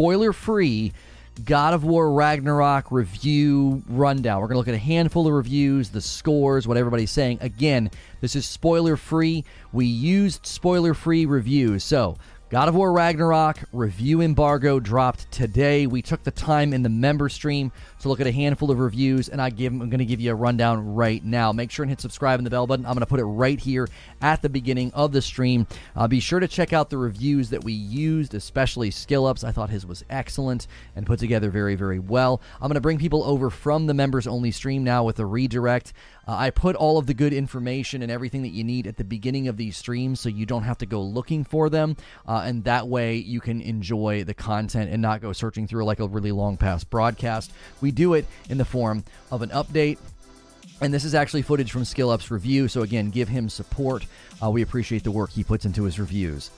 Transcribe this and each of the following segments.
spoiler free God of War Ragnarok review rundown. We're going to look at a handful of reviews, the scores, what everybody's saying. Again, this is spoiler free. We used spoiler free reviews. So, God of War Ragnarok review embargo dropped today. We took the time in the member stream to look at a handful of reviews, and I give, I'm going to give you a rundown right now. Make sure and hit subscribe and the bell button. I'm going to put it right here at the beginning of the stream. Uh, be sure to check out the reviews that we used, especially Skill Ups. I thought his was excellent and put together very, very well. I'm going to bring people over from the members only stream now with a redirect. Uh, I put all of the good information and everything that you need at the beginning of these streams so you don't have to go looking for them. Uh, and that way you can enjoy the content and not go searching through like a really long past broadcast. We do it in the form of an update. And this is actually footage from Skill Up's review. So, again, give him support. Uh, we appreciate the work he puts into his reviews.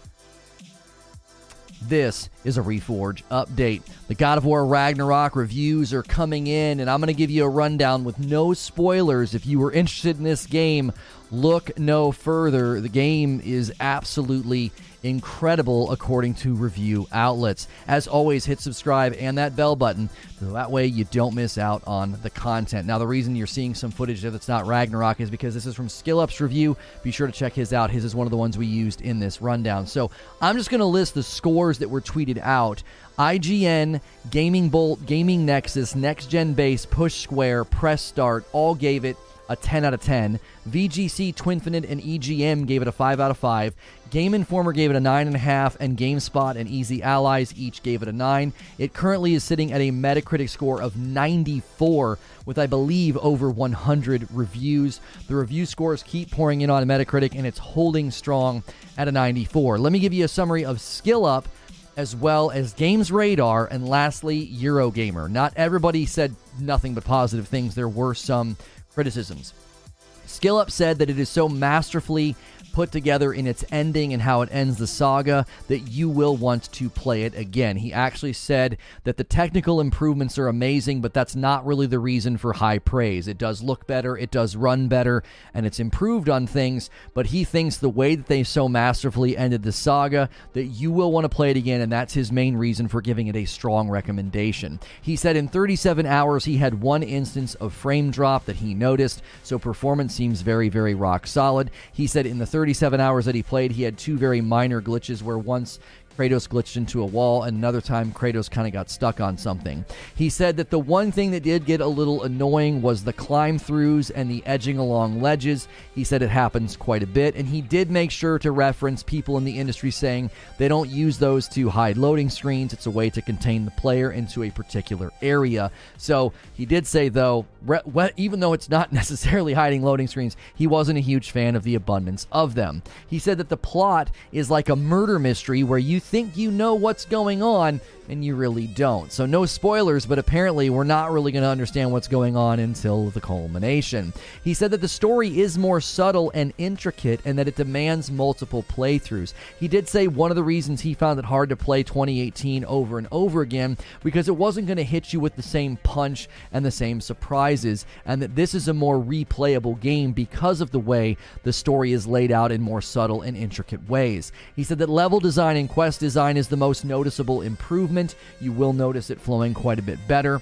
This is a Reforge update. The God of War Ragnarok reviews are coming in, and I'm going to give you a rundown with no spoilers. If you were interested in this game, look no further. The game is absolutely incredible according to review outlets. As always, hit subscribe and that bell button so that way you don't miss out on the content. Now, the reason you're seeing some footage there that's not Ragnarok is because this is from SkillUp's review. Be sure to check his out. His is one of the ones we used in this rundown. So I'm just going to list the scores that were tweeted out. IGN, Gaming Bolt, Gaming Nexus, Next Gen Base, Push Square, Press Start all gave it a 10 out of 10. VGC, Twinfinite, and EGM gave it a 5 out of 5. Game Informer gave it a 9.5, and GameSpot and Easy Allies each gave it a 9. It currently is sitting at a Metacritic score of 94, with I believe over 100 reviews. The review scores keep pouring in on Metacritic, and it's holding strong at a 94. Let me give you a summary of Skill Up as well as Games Radar, and lastly, Eurogamer. Not everybody said nothing but positive things. There were some criticisms. SkillUp said that it is so masterfully put together in its ending and how it ends the saga that you will want to play it again. He actually said that the technical improvements are amazing, but that's not really the reason for high praise. It does look better, it does run better, and it's improved on things, but he thinks the way that they so masterfully ended the saga that you will want to play it again, and that's his main reason for giving it a strong recommendation. He said in 37 hours he had one instance of frame drop that he noticed, so performance seems very, very rock solid. He said in the 37 hours that he played, he had two very minor glitches where once Kratos glitched into a wall, and another time Kratos kind of got stuck on something. He said that the one thing that did get a little annoying was the climb throughs and the edging along ledges. He said it happens quite a bit, and he did make sure to reference people in the industry saying they don't use those to hide loading screens. It's a way to contain the player into a particular area. So he did say, though, even though it's not necessarily hiding loading screens, he wasn't a huge fan of the abundance of them. He said that the plot is like a murder mystery where you think you know what's going on and you really don't. So, no spoilers, but apparently we're not really going to understand what's going on until the culmination. He said that the story is more subtle and intricate and that it demands multiple playthroughs. He did say one of the reasons he found it hard to play 2018 over and over again because it wasn't going to hit you with the same punch and the same surprises, and that this is a more replayable game because of the way the story is laid out in more subtle and intricate ways. He said that level design and quest design is the most noticeable improvement. You will notice it flowing quite a bit better.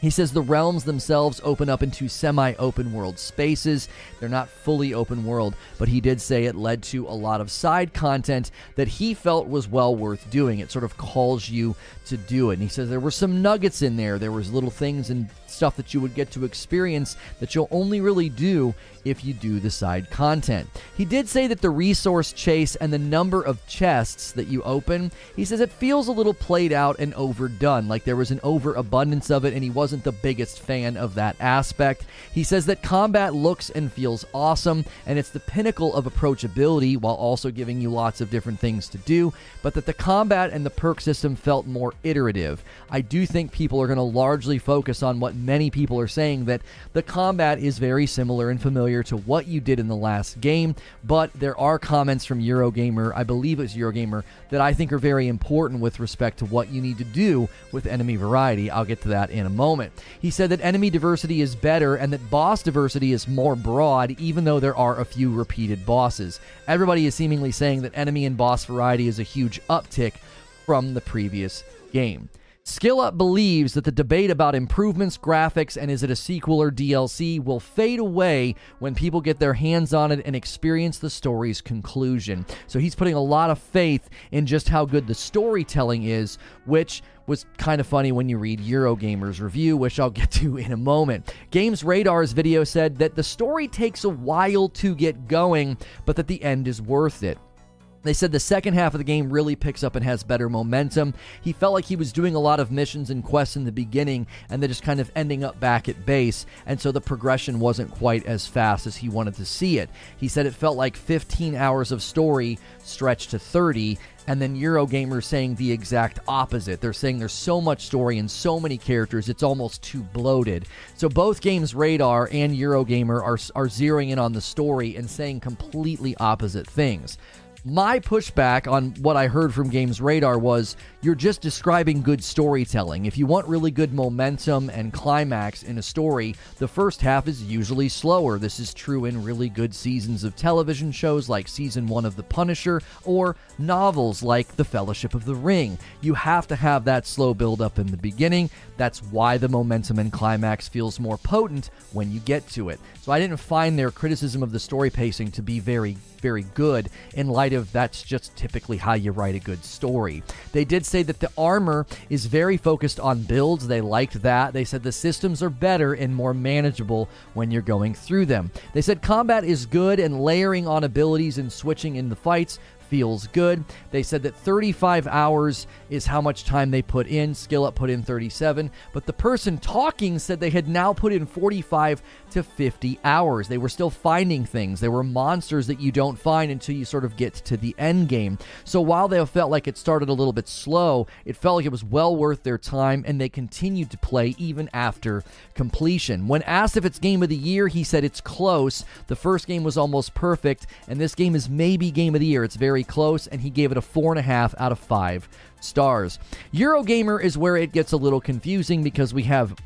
He says the realms themselves open up into semi open world spaces. They're not fully open world, but he did say it led to a lot of side content that he felt was well worth doing. It sort of calls you to do it. And he says there were some nuggets in there. There was little things and stuff that you would get to experience that you'll only really do if you do the side content. He did say that the resource chase and the number of chests that you open, he says it feels a little played out and overdone, like there was an overabundance of it and he wasn't the biggest fan of that aspect. He says that combat looks and feels awesome and it's the pinnacle of approachability while also giving you lots of different things to do, but that the combat and the perk system felt more iterative. I do think people are going to largely focus on what many people are saying that the combat is very similar and familiar to what you did in the last game, but there are comments from Eurogamer, I believe it's Eurogamer, that I think are very important with respect to what you need to do with enemy variety. I'll get to that in a moment. He said that enemy diversity is better and that boss diversity is more broad, even though there are a few repeated bosses. Everybody is seemingly saying that enemy and boss variety is a huge uptick from the previous game. SkillUp believes that the debate about improvements, graphics, and is it a sequel or DLC will fade away when people get their hands on it and experience the story's conclusion. So he's putting a lot of faith in just how good the storytelling is, which was kind of funny when you read Eurogamer's review, which I'll get to in a moment. Games Radar's video said that the story takes a while to get going, but that the end is worth it. They said the second half of the game really picks up and has better momentum. He felt like he was doing a lot of missions and quests in the beginning and then just kind of ending up back at base, and so the progression wasn't quite as fast as he wanted to see it. He said it felt like 15 hours of story stretched to 30, and then Eurogamer saying the exact opposite. They're saying there's so much story and so many characters, it's almost too bloated. So both Games Radar and Eurogamer are, are zeroing in on the story and saying completely opposite things my pushback on what I heard from Games Radar was you're just describing good storytelling. If you want really good momentum and climax in a story, the first half is usually slower. This is true in really good seasons of television shows like season one of The Punisher or novels like The Fellowship of the Ring. You have to have that slow build up in the beginning. That's why the momentum and climax feels more potent when you get to it. So I didn't find their criticism of the story pacing to be very very good in light of that's just typically how you write a good story. They did say that the armor is very focused on builds. They liked that. They said the systems are better and more manageable when you're going through them. They said combat is good and layering on abilities and switching in the fights feels good. They said that 35 hours is how much time they put in. SkillUp put in 37, but the person talking said they had now put in 45 to 50 hours. They were still finding things. There were monsters that you don't find until you sort of get to the end game. So while they felt like it started a little bit slow, it felt like it was well worth their time and they continued to play even after completion. When asked if it's game of the year, he said it's close. The first game was almost perfect, and this game is maybe game of the year. It's very very close, and he gave it a four and a half out of five stars. Eurogamer is where it gets a little confusing because we have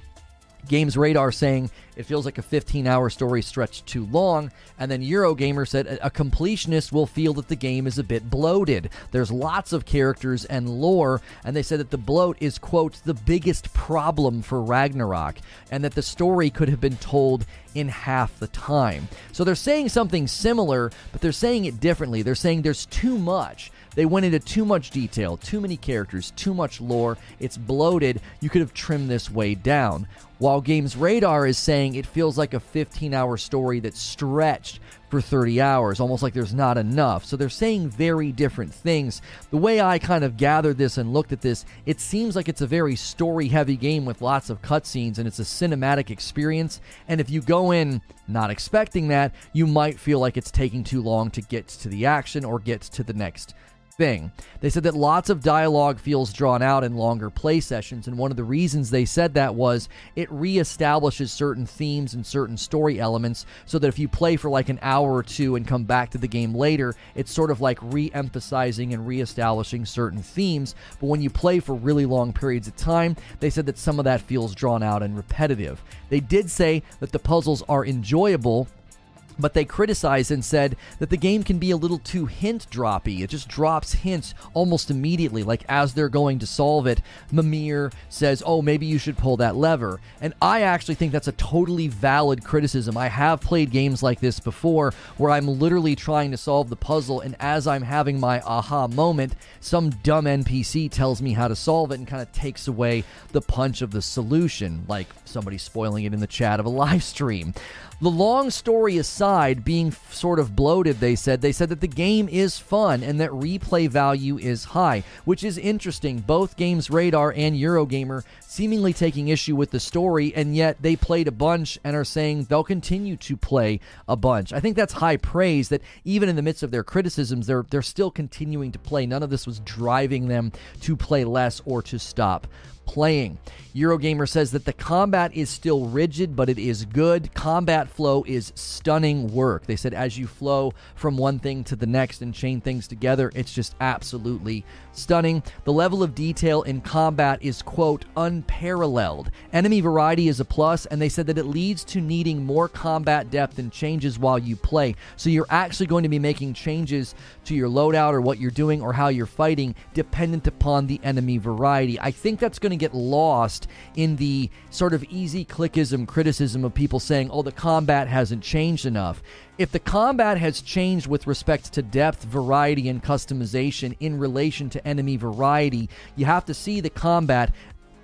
Games Radar saying it feels like a 15 hour story stretched too long. And then Eurogamer said a completionist will feel that the game is a bit bloated. There's lots of characters and lore, and they said that the bloat is, quote, the biggest problem for Ragnarok, and that the story could have been told in half the time. So they're saying something similar, but they're saying it differently. They're saying there's too much. They went into too much detail, too many characters, too much lore. It's bloated. You could have trimmed this way down. While Games Radar is saying it feels like a 15 hour story that's stretched for 30 hours, almost like there's not enough. So they're saying very different things. The way I kind of gathered this and looked at this, it seems like it's a very story heavy game with lots of cutscenes and it's a cinematic experience. And if you go in not expecting that, you might feel like it's taking too long to get to the action or get to the next thing. They said that lots of dialogue feels drawn out in longer play sessions, and one of the reasons they said that was it reestablishes certain themes and certain story elements so that if you play for like an hour or two and come back to the game later, it's sort of like re emphasizing and reestablishing certain themes. But when you play for really long periods of time, they said that some of that feels drawn out and repetitive. They did say that the puzzles are enjoyable but they criticized and said that the game can be a little too hint droppy. It just drops hints almost immediately, like as they're going to solve it, Mimir says, Oh, maybe you should pull that lever. And I actually think that's a totally valid criticism. I have played games like this before where I'm literally trying to solve the puzzle, and as I'm having my aha moment, some dumb NPC tells me how to solve it and kind of takes away the punch of the solution, like somebody spoiling it in the chat of a live stream. The long story aside, being sort of bloated, they said, they said that the game is fun and that replay value is high, which is interesting. Both Games Radar and Eurogamer seemingly taking issue with the story, and yet they played a bunch and are saying they'll continue to play a bunch. I think that's high praise that even in the midst of their criticisms, they're, they're still continuing to play. None of this was driving them to play less or to stop playing. Eurogamer says that the combat is still rigid, but it is good. Combat flow is stunning work. They said as you flow from one thing to the next and chain things together, it's just absolutely stunning. The level of detail in combat is, quote, unparalleled. Enemy variety is a plus, and they said that it leads to needing more combat depth and changes while you play. So you're actually going to be making changes to your loadout or what you're doing or how you're fighting dependent upon the enemy variety. I think that's going to get lost in the sort of easy clickism criticism of people saying, oh, the combat hasn't changed enough. If the combat has changed with respect to depth, variety, and customization in relation to enemy variety, you have to see the combat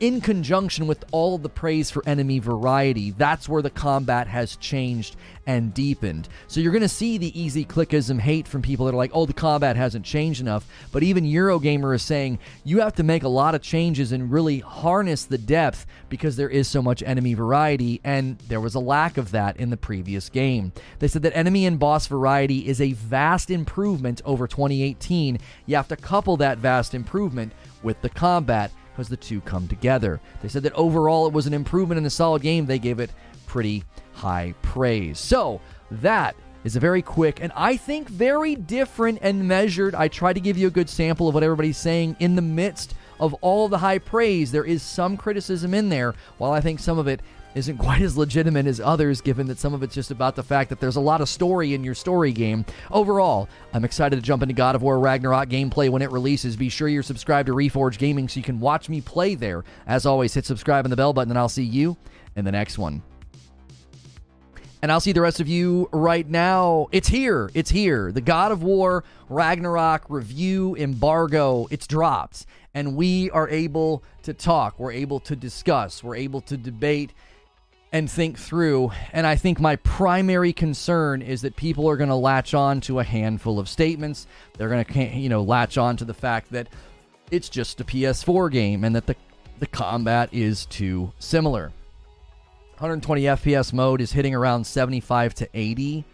in conjunction with all of the praise for enemy variety, that's where the combat has changed and deepened. So you're going to see the easy clickism hate from people that are like, oh, the combat hasn't changed enough. But even Eurogamer is saying you have to make a lot of changes and really harness the depth because there is so much enemy variety, and there was a lack of that in the previous game. They said that enemy and boss variety is a vast improvement over 2018. You have to couple that vast improvement with the combat because the two come together. They said that overall it was an improvement in a solid game. They gave it pretty high praise. So that is a very quick and I think very different and measured. I try to give you a good sample of what everybody's saying in the midst of all the high praise. There is some criticism in there, while I think some of it isn't quite as legitimate as others, given that some of it's just about the fact that there's a lot of story in your story game. Overall, I'm excited to jump into God of War Ragnarok gameplay when it releases. Be sure you're subscribed to Reforge Gaming so you can watch me play there. As always, hit subscribe and the bell button, and I'll see you in the next one. And I'll see the rest of you right now. It's here. It's here. The God of War Ragnarok review embargo. It's dropped. And we are able to talk. We're able to discuss. We're able to debate and think through. And I think my primary concern is that people are going to latch on to a handful of statements. They're going to, you know, latch on to the fact that it's just a PS4 game and that the the combat is too similar. 120 FPS mode is hitting around 75 to 80.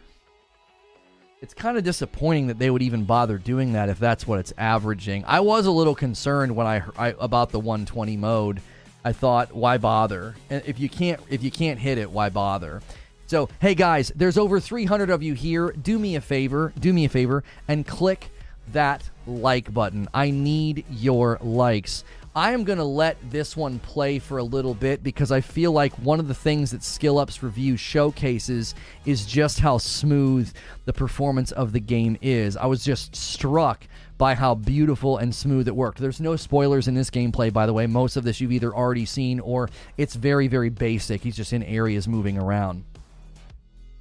It's kind of disappointing that they would even bother doing that if that's what it's averaging. I was a little concerned when I, I about the 120 mode I thought, why bother? And if you can't if you can't hit it, why bother? So, hey guys, there's over 300 of you here. Do me a favor, do me a favor, and click that like button. I need your likes. I am going to let this one play for a little bit because I feel like one of the things that Skill Up's review showcases is just how smooth the performance of the game is. I was just struck by how beautiful and smooth it worked. There's no spoilers in this gameplay, by the way. Most of this you've either already seen or it's very, very basic. He's just in areas moving around.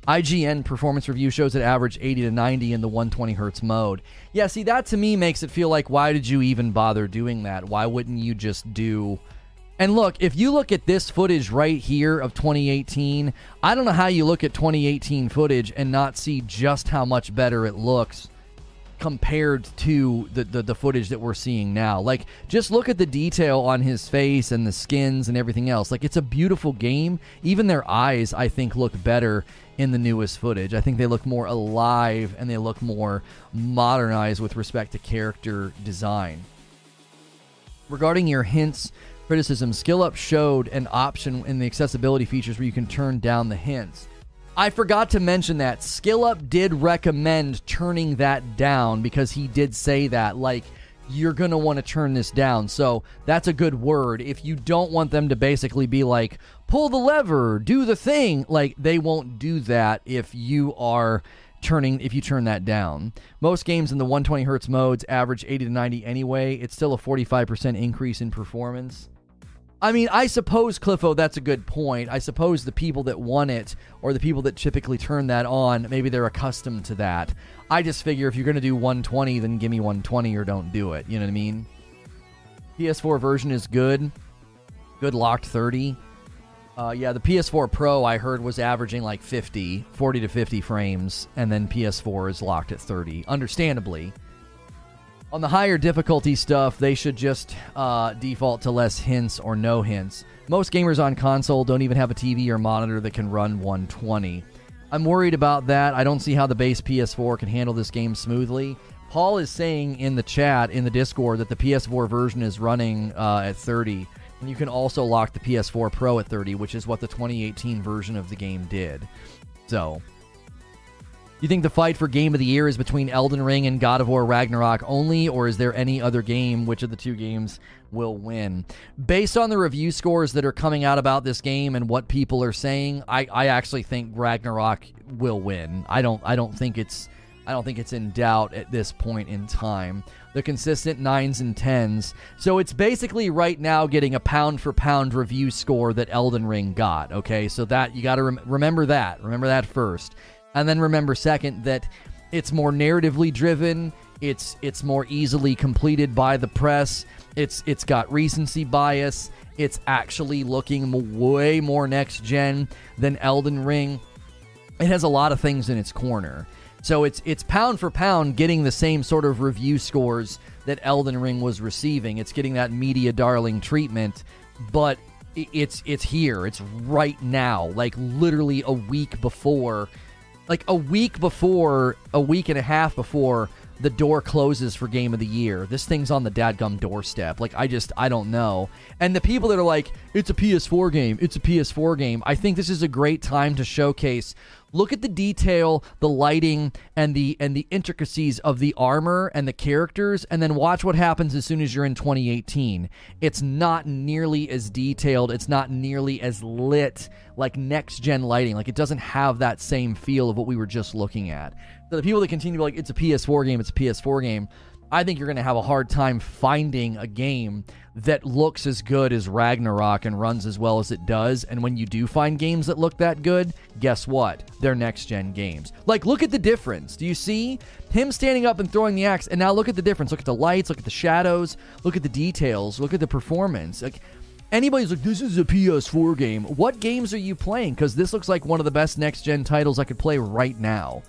IGN performance review shows it average 80 to 90 in the 120 hertz mode. Yeah, see, that to me makes it feel like why did you even bother doing that? Why wouldn't you just do. And look, if you look at this footage right here of 2018, I don't know how you look at 2018 footage and not see just how much better it looks compared to the, the, the footage that we're seeing now. Like, just look at the detail on his face and the skins and everything else. Like, it's a beautiful game. Even their eyes, I think, look better in the newest footage. I think they look more alive and they look more modernized with respect to character design. Regarding your hints, criticism, SkillUp showed an option in the accessibility features where you can turn down the hints. I forgot to mention that SkillUp did recommend turning that down because he did say that like you're going to want to turn this down. So that's a good word. If you don't want them to basically be like pull the lever, do the thing, like they won't do that if you are turning if you turn that down. Most games in the 120 hertz modes average 80 to 90 anyway. It's still a 45% increase in performance. I mean, I suppose, Cliffo, that's a good point. I suppose the people that want it or the people that typically turn that on, maybe they're accustomed to that. I just figure if you're going to do 120, then give me 120 or don't do it. You know what I mean? PS4 version is good. Good locked 30. Uh, yeah, the PS4 Pro I heard was averaging like 50, 40 to 50 frames, and then PS4 is locked at 30. Understandably. On the higher difficulty stuff, they should just uh, default to less hints or no hints. Most gamers on console don't even have a TV or monitor that can run 120. I'm worried about that. I don't see how the base PS4 can handle this game smoothly. Paul is saying in the chat in the Discord that the PS4 version is running uh, at 30. And you can also lock the PS4 Pro at 30, which is what the 2018 version of the game did. So, you think the fight for game of the year is between Elden Ring and God of War Ragnarok only, or is there any other game? Which of the two games will win? Based on the review scores that are coming out about this game and what people are saying, I, I actually think Ragnarok will win. I don't I don't think it's I don't think it's in doubt at this point in time. The consistent nines and tens. So it's basically right now getting a pound for pound review score that Elden Ring got. Okay, so that you got to rem- remember that. Remember that first, and then remember second that it's more narratively driven. It's it's more easily completed by the press. It's it's got recency bias. It's actually looking way more next gen than Elden Ring. It has a lot of things in its corner. So it's it's pound for pound getting the same sort of review scores that Elden Ring was receiving. It's getting that media darling treatment, but it's it's here. It's right now, like literally a week before, like a week before, a week and a half before the door closes for game of the year. This thing's on the dadgum doorstep. Like I just I don't know. And the people that are like, it's a PS4 game, it's a PS4 game. I think this is a great time to showcase look at the detail, the lighting, and the and the intricacies of the armor and the characters, and then watch what happens as soon as you're in 2018. It's not nearly as detailed. It's not nearly as lit like next gen lighting. Like it doesn't have that same feel of what we were just looking at. So the people that continue to be like, it's a PS4 game, it's a PS4 game. I think you're going to have a hard time finding a game that looks as good as Ragnarok and runs as well as it does. And when you do find games that look that good, guess what? They're next gen games. Like, look at the difference. Do you see him standing up and throwing the axe? And now look at the difference. Look at the lights, look at the shadows, look at the details, look at the performance. Like, anybody's like, this is a PS4 game. What games are you playing? Because this looks like one of the best next gen titles I could play right now.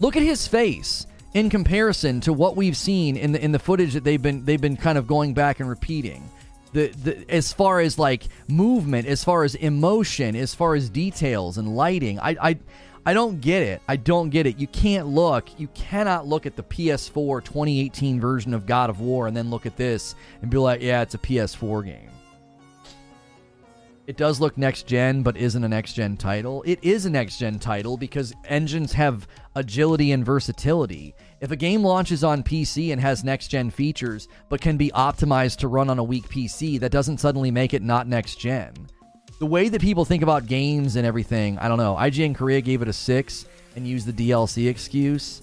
Look at his face in comparison to what we've seen in the in the footage that they've been they've been kind of going back and repeating. The, the as far as like movement, as far as emotion, as far as details and lighting, I I I don't get it. I don't get it. You can't look, you cannot look at the PS4 2018 version of God of War and then look at this and be like, yeah, it's a PS4 game. It does look next gen, but isn't a next gen title. It is a next gen title because engines have agility and versatility. If a game launches on PC and has next gen features, but can be optimized to run on a weak PC, that doesn't suddenly make it not next gen. The way that people think about games and everything, I don't know. IGN Korea gave it a 6 and used the DLC excuse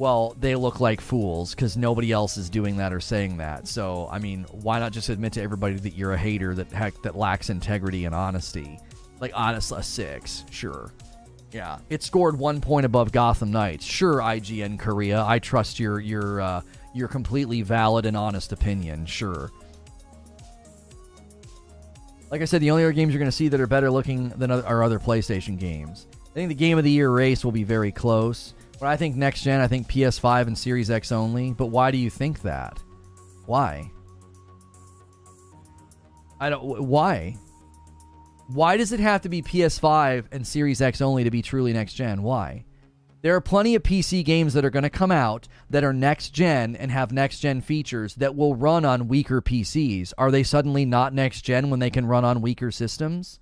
well, they look like fools because nobody else is doing that or saying that. So, I mean, why not just admit to everybody that you're a hater that heck that lacks integrity and honesty? Like, honest, a six, sure. Yeah, it scored one point above Gotham Knights. Sure, IGN Korea, I trust your your uh, your completely valid and honest opinion. Sure. Like I said, the only other games you're going to see that are better looking than are other PlayStation games. I think the Game of the Year race will be very close. But I think next gen, I think PS5 and Series X only. But why do you think that? Why? I don't. Why? Why does it have to be PS5 and Series X only to be truly next gen? Why? There are plenty of PC games that are going to come out that are next gen and have next gen features that will run on weaker PCs. Are they suddenly not next gen when they can run on weaker systems?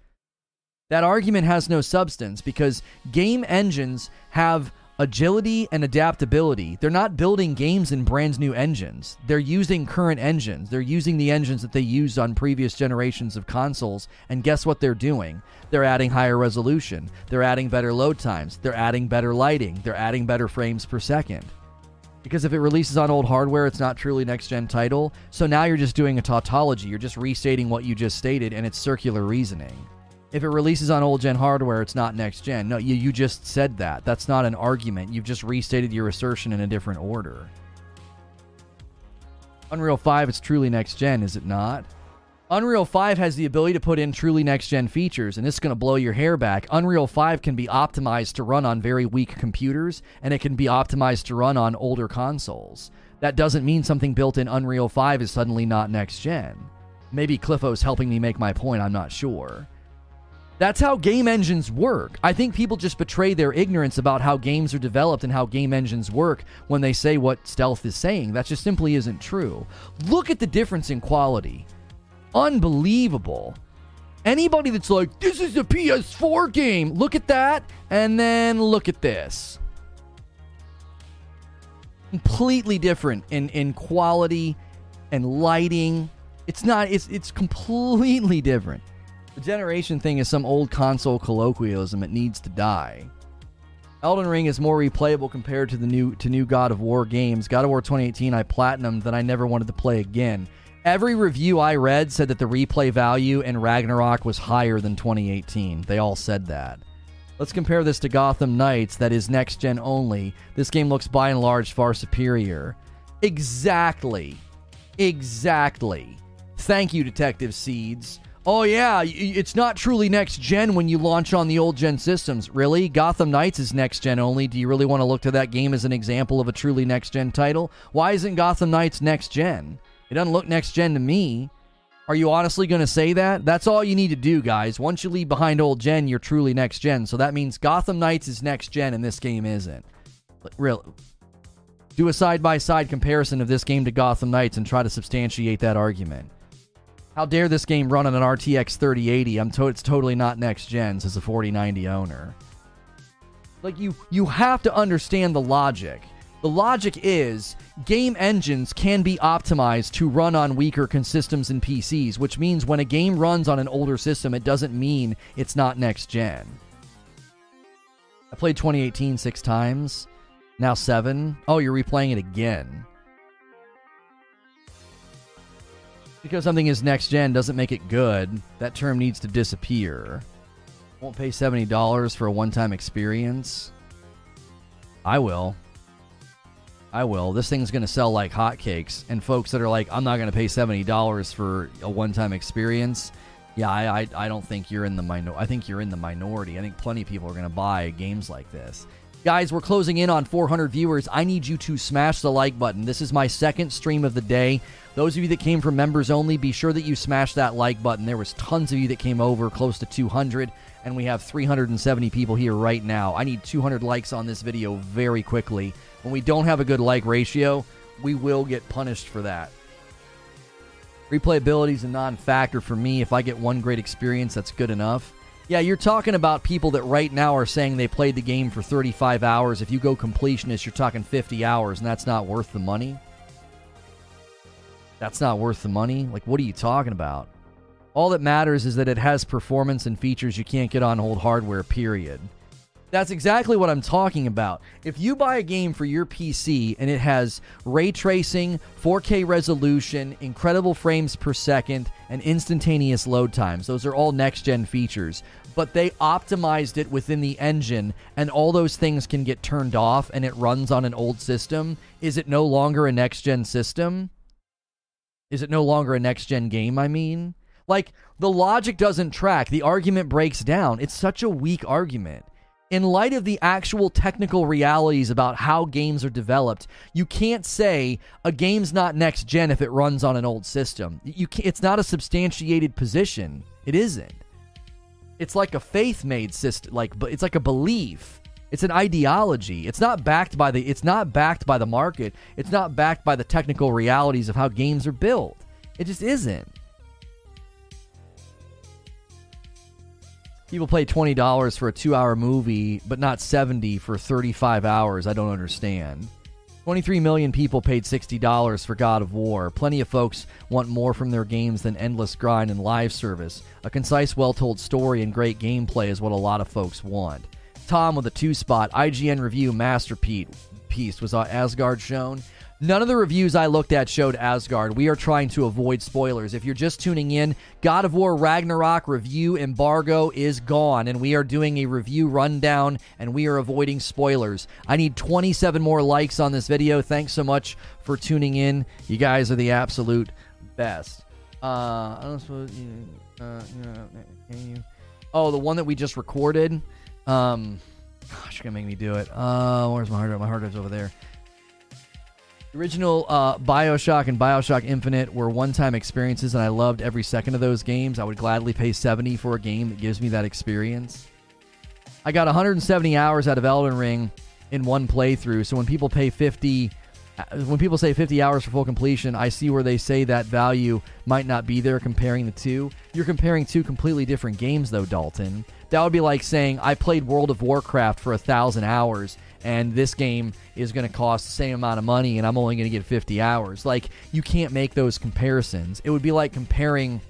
That argument has no substance because game engines have agility and adaptability. They're not building games in brand new engines. They're using current engines. They're using the engines that they used on previous generations of consoles. And guess what they're doing? They're adding higher resolution. They're adding better load times. They're adding better lighting. They're adding better frames per second. Because if it releases on old hardware, it's not truly next gen title. So now you're just doing a tautology. You're just restating what you just stated, and it's circular reasoning. If it releases on old gen hardware, it's not next gen. No, you, you just said that. That's not an argument. You've just restated your assertion in a different order. Unreal 5 is truly next gen, is it not? Unreal 5 has the ability to put in truly next gen features, and this is going to blow your hair back. Unreal 5 can be optimized to run on very weak computers, and it can be optimized to run on older consoles. That doesn't mean something built in Unreal 5 is suddenly not next gen. Maybe Cliffo's helping me make my point, I'm not sure. That's how game engines work. I think people just betray their ignorance about how games are developed and how game engines work when they say what Stealth is saying. That just simply isn't true. Look at the difference in quality. Unbelievable. Anybody that's like, this is a PS4 game, look at that, and then look at this. Completely different in, in quality and lighting. It's not, it's, it's completely different. The generation thing is some old console colloquialism. It needs to die. Elden Ring is more replayable compared to the new to new God of War games. God of War 2018 I platinumed that I never wanted to play again. Every review I read said that the replay value in Ragnarok was higher than 2018. They all said that. Let's compare this to Gotham Knights, that is next gen only. This game looks by and large far superior. Exactly. Exactly. Thank you, Detective Seeds. Oh, yeah, it's not truly next gen when you launch on the old gen systems. Really? Gotham Knights is next gen only. Do you really want to look to that game as an example of a truly next gen title? Why isn't Gotham Knights next gen? It doesn't look next gen to me. Are you honestly going to say that? That's all you need to do, guys. Once you leave behind old gen, you're truly next gen. So that means Gotham Knights is next gen and this game isn't. Really? Do a side by side comparison of this game to Gotham Knights and try to substantiate that argument. How dare this game run on an RTX 3080? I'm to- it's totally not next gen as a 4090 owner. Like you you have to understand the logic. The logic is game engines can be optimized to run on weaker systems and PCs, which means when a game runs on an older system, it doesn't mean it's not next gen. I played 2018 six times, now seven. Oh, you're replaying it again. Because something is next gen doesn't make it good. That term needs to disappear. Won't pay $70 for a one time experience. I will. I will. This thing's going to sell like hotcakes. And folks that are like, I'm not going to pay $70 for a one time experience. Yeah, I, I, I, don't think you're in the minor. I think you're in the minority. I think plenty of people are going to buy games like this. Guys, we're closing in on 400 viewers. I need you to smash the like button. This is my second stream of the day. Those of you that came from members only, be sure that you smash that like button. There was tons of you that came over, close to 200, and we have 370 people here right now. I need 200 likes on this video very quickly. When we don't have a good like ratio, we will get punished for that. Replayability is a non factor for me. If I get one great experience, that's good enough. Yeah, you're talking about people that right now are saying they played the game for 35 hours. If you go completionist, you're talking 50 hours, and that's not worth the money. That's not worth the money? Like, what are you talking about? All that matters is that it has performance and features you can't get on old hardware, period. That's exactly what I'm talking about. If you buy a game for your PC and it has ray tracing, 4K resolution, incredible frames per second, and instantaneous load times, those are all next gen features, but they optimized it within the engine and all those things can get turned off and it runs on an old system, is it no longer a next gen system? Is it no longer a next gen game, I mean? Like, the logic doesn't track. The argument breaks down. It's such a weak argument in light of the actual technical realities about how games are developed, you can't say a game's not next gen if it runs on an old system. You it's not a substantiated position. It isn't. It's like a faith-made system, like it's like a belief. It's an ideology. It's not backed by the it's not backed by the market. It's not backed by the technical realities of how games are built. It just isn't. people pay twenty dollars for a two-hour movie, but not seventy for thirty-five hours. I don't understand. 23 million people paid $60 for God of War. Plenty of folks want more from their games than endless grind and live service. A concise, well told story and great gameplay is what a lot of folks want. Tom with a two spot. IGN review masterpiece was Asgard shown. None of the reviews I looked at showed Asgard. We are trying to avoid spoilers. If you're just tuning in, God of War Ragnarok review embargo is gone, and we are doing a review rundown, and we are avoiding spoilers. I need 27 more likes on this video. Thanks so much for tuning in. You guys are the absolute best. Uh, I don't suppose you, uh, can you? Oh, the one that we just recorded. Um, gosh, you're gonna make me do it. Uh, where's my hard drive? My hard drive's over there. The original uh, Bioshock and Bioshock Infinite were one time experiences, and I loved every second of those games. I would gladly pay 70 for a game that gives me that experience. I got 170 hours out of Elden Ring in one playthrough, so when people pay 50 uh, when people say 50 hours for full completion, I see where they say that value might not be there comparing the two. You're comparing two completely different games, though, Dalton. That would be like saying I played World of Warcraft for a thousand hours, and this game is going to cost the same amount of money, and I'm only going to get 50 hours. Like you can't make those comparisons. It would be like comparing,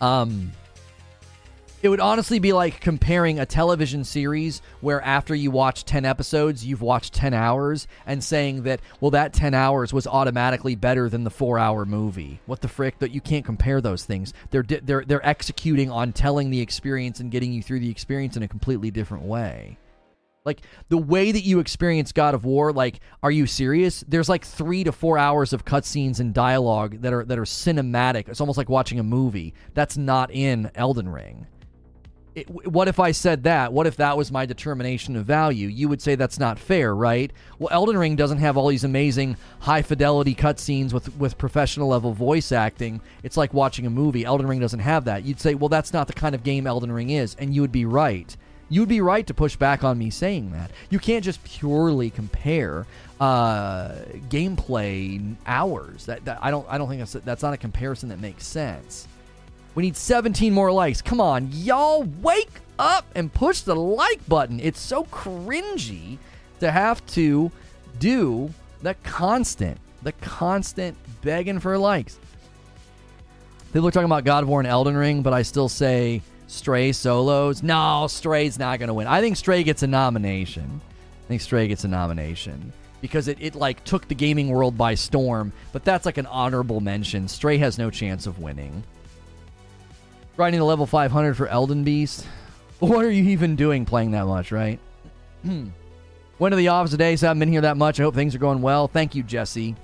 um, it would honestly be like comparing a television series where after you watch 10 episodes, you've watched 10 hours and saying that, well, that 10 hours was automatically better than the four hour movie. What the frick? That you can't compare those things. They're, they're, they're executing on telling the experience and getting you through the experience in a completely different way. Like the way that you experience God of War, like, are you serious? There's like three to four hours of cutscenes and dialogue that are that are cinematic. It's almost like watching a movie. That's not in Elden Ring it, what if I said that? What if that was my determination of value? You would say that's not fair, right? Well, Elden Ring doesn't have all these amazing high fidelity cutscenes with with professional level voice acting. It's like watching a movie. Elden Ring doesn't have that. You'd say, well, that's not the kind of game Elden Ring is, and you would be right. You would be right to push back on me saying that. You can't just purely compare uh, gameplay hours. That, that I don't I don't think that's that's not a comparison that makes sense. We need 17 more likes. Come on, y'all, wake up and push the like button. It's so cringy to have to do the constant, the constant begging for likes. People are talking about God of War and Elden Ring, but I still say Stray solos. No, Stray's not going to win. I think Stray gets a nomination. I think Stray gets a nomination because it, it like took the gaming world by storm, but that's like an honorable mention. Stray has no chance of winning. Grinding to level 500 for Elden Beast. What are you even doing playing that much, right? Went to the office today, so I haven't been here that much. I hope things are going well. Thank you, Jesse.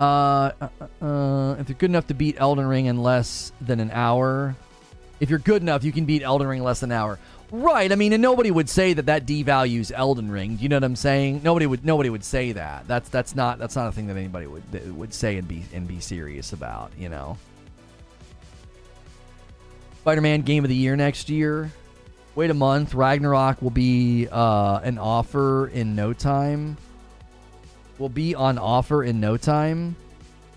Uh, uh, uh, if you're good enough to beat Elden Ring in less than an hour, if you're good enough, you can beat Elden Ring in less than an hour. Right. I mean, and nobody would say that that devalues Elden Ring. You know what I'm saying? Nobody would. Nobody would say that. That's that's not that's not a thing that anybody would would say and be and be serious about. You know. Spider Man Game of the Year next year. Wait a month. Ragnarok will be uh, an offer in no time. Will be on offer in no time.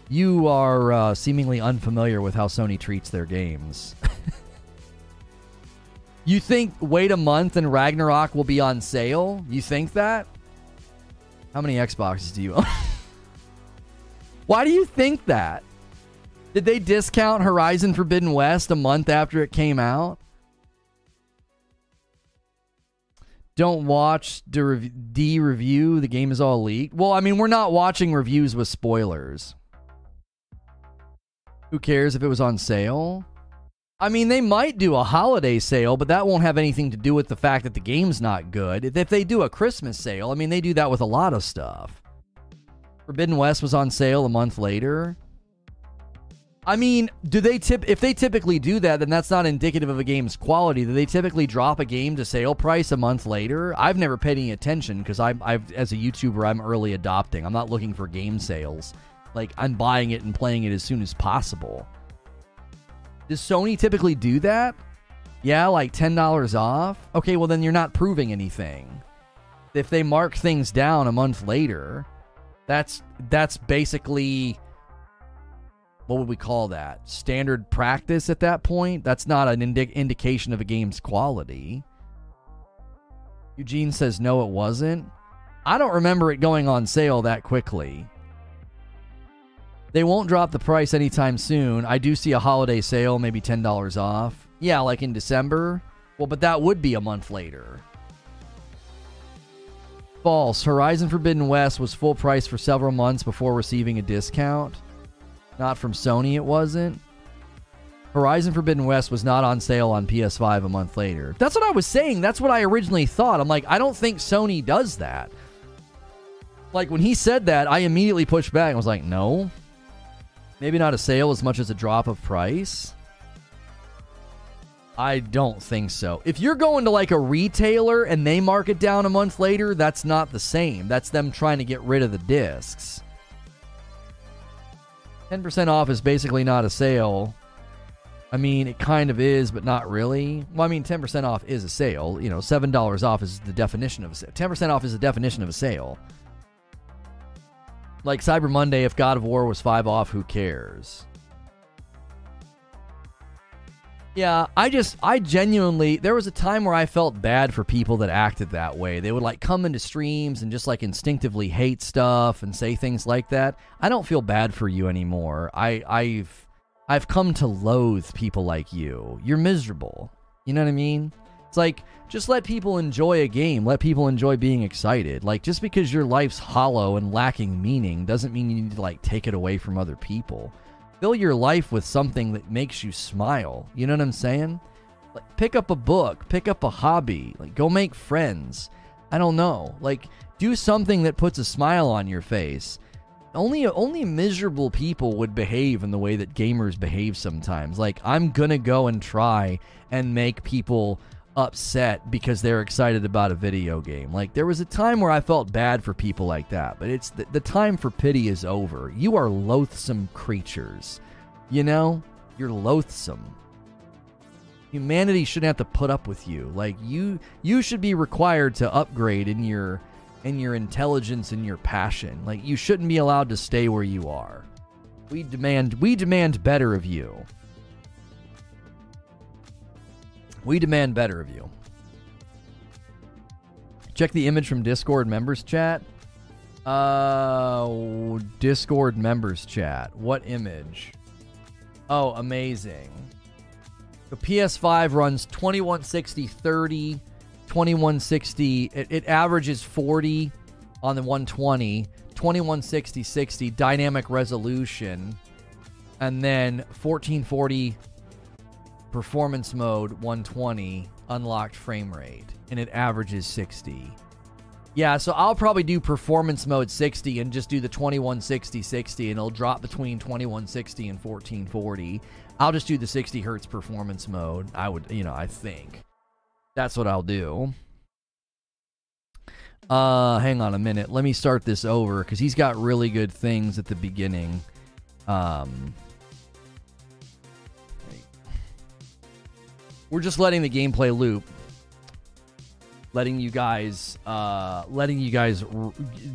You are uh, seemingly unfamiliar with how Sony treats their games. you think wait a month and Ragnarok will be on sale? You think that? How many Xboxes do you own? Why do you think that? Did they discount Horizon Forbidden West a month after it came out? Don't watch D review. The game is all leaked. Well, I mean, we're not watching reviews with spoilers. Who cares if it was on sale? I mean, they might do a holiday sale, but that won't have anything to do with the fact that the game's not good. If they do a Christmas sale, I mean, they do that with a lot of stuff. Forbidden West was on sale a month later. I mean, do they tip if they typically do that, then that's not indicative of a game's quality. Do they typically drop a game to sale price a month later? I've never paid any attention because I, I've as a YouTuber, I'm early adopting. I'm not looking for game sales. Like I'm buying it and playing it as soon as possible. Does Sony typically do that? Yeah, like ten dollars off. Okay, well then you're not proving anything. If they mark things down a month later, that's that's basically what would we call that? Standard practice at that point? That's not an indi- indication of a game's quality. Eugene says no, it wasn't. I don't remember it going on sale that quickly. They won't drop the price anytime soon. I do see a holiday sale, maybe $10 off. Yeah, like in December. Well, but that would be a month later. False. Horizon Forbidden West was full price for several months before receiving a discount. Not from Sony, it wasn't. Horizon Forbidden West was not on sale on PS5 a month later. That's what I was saying. That's what I originally thought. I'm like, I don't think Sony does that. Like, when he said that, I immediately pushed back. and was like, no. Maybe not a sale as much as a drop of price. I don't think so. If you're going to like a retailer and they mark it down a month later, that's not the same. That's them trying to get rid of the discs. 10% off is basically not a sale. I mean, it kind of is, but not really. Well, I mean, 10% off is a sale. You know, $7 off is the definition of a sale. 10% off is the definition of a sale. Like Cyber Monday, if God of War was five off, who cares? Yeah, I just, I genuinely, there was a time where I felt bad for people that acted that way. They would like come into streams and just like instinctively hate stuff and say things like that. I don't feel bad for you anymore. I, I've, I've come to loathe people like you. You're miserable. You know what I mean? It's like, just let people enjoy a game. Let people enjoy being excited. Like, just because your life's hollow and lacking meaning doesn't mean you need to like take it away from other people fill your life with something that makes you smile. You know what I'm saying? Like pick up a book, pick up a hobby, like go make friends. I don't know. Like do something that puts a smile on your face. Only only miserable people would behave in the way that gamers behave sometimes. Like I'm going to go and try and make people upset because they're excited about a video game. Like there was a time where I felt bad for people like that, but it's the, the time for pity is over. You are loathsome creatures. You know, you're loathsome. Humanity shouldn't have to put up with you. Like you you should be required to upgrade in your in your intelligence and your passion. Like you shouldn't be allowed to stay where you are. We demand we demand better of you. We demand better of you. Check the image from Discord members chat. Uh, Discord members chat. What image? Oh, amazing. The PS5 runs 2160 30, 2160. It, it averages 40 on the 120, 2160 60 dynamic resolution, and then 1440 performance mode 120 unlocked frame rate and it averages 60 yeah so i'll probably do performance mode 60 and just do the 2160 60 and it'll drop between 2160 and 1440 i'll just do the 60 hertz performance mode i would you know i think. That's what i'll do. Uh hang on a minute. Let me start this over because he's got really good things at the beginning. Um we're just letting the gameplay loop letting you guys uh, letting you guys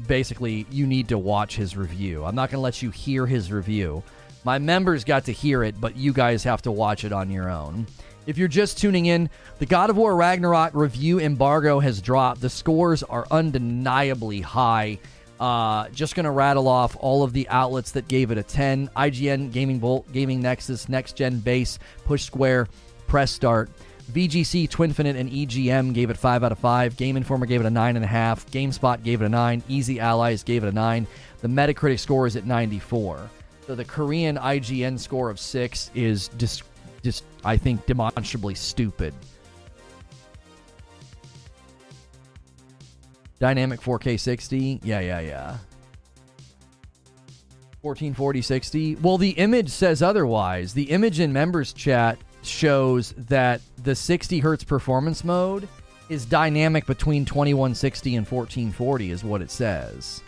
basically you need to watch his review. I'm not going to let you hear his review. My members got to hear it but you guys have to watch it on your own. If you're just tuning in the god of war ragnarok review embargo has dropped. The scores are undeniably high. Uh, just going to rattle off all of the outlets that gave it a 10 ign gaming bolt gaming nexus next gen base push square press start. VGC, Twinfinite, and EGM gave it 5 out of 5. Game Informer gave it a 9.5. GameSpot gave it a 9. Easy Allies gave it a 9. The Metacritic score is at 94. So the Korean IGN score of 6 is just, just I think, demonstrably stupid. Dynamic 4K 60. Yeah, yeah, yeah. 1440 60. Well, the image says otherwise. The image in members chat shows that the 60 hertz performance mode is dynamic between 2160 and 1440 is what it says.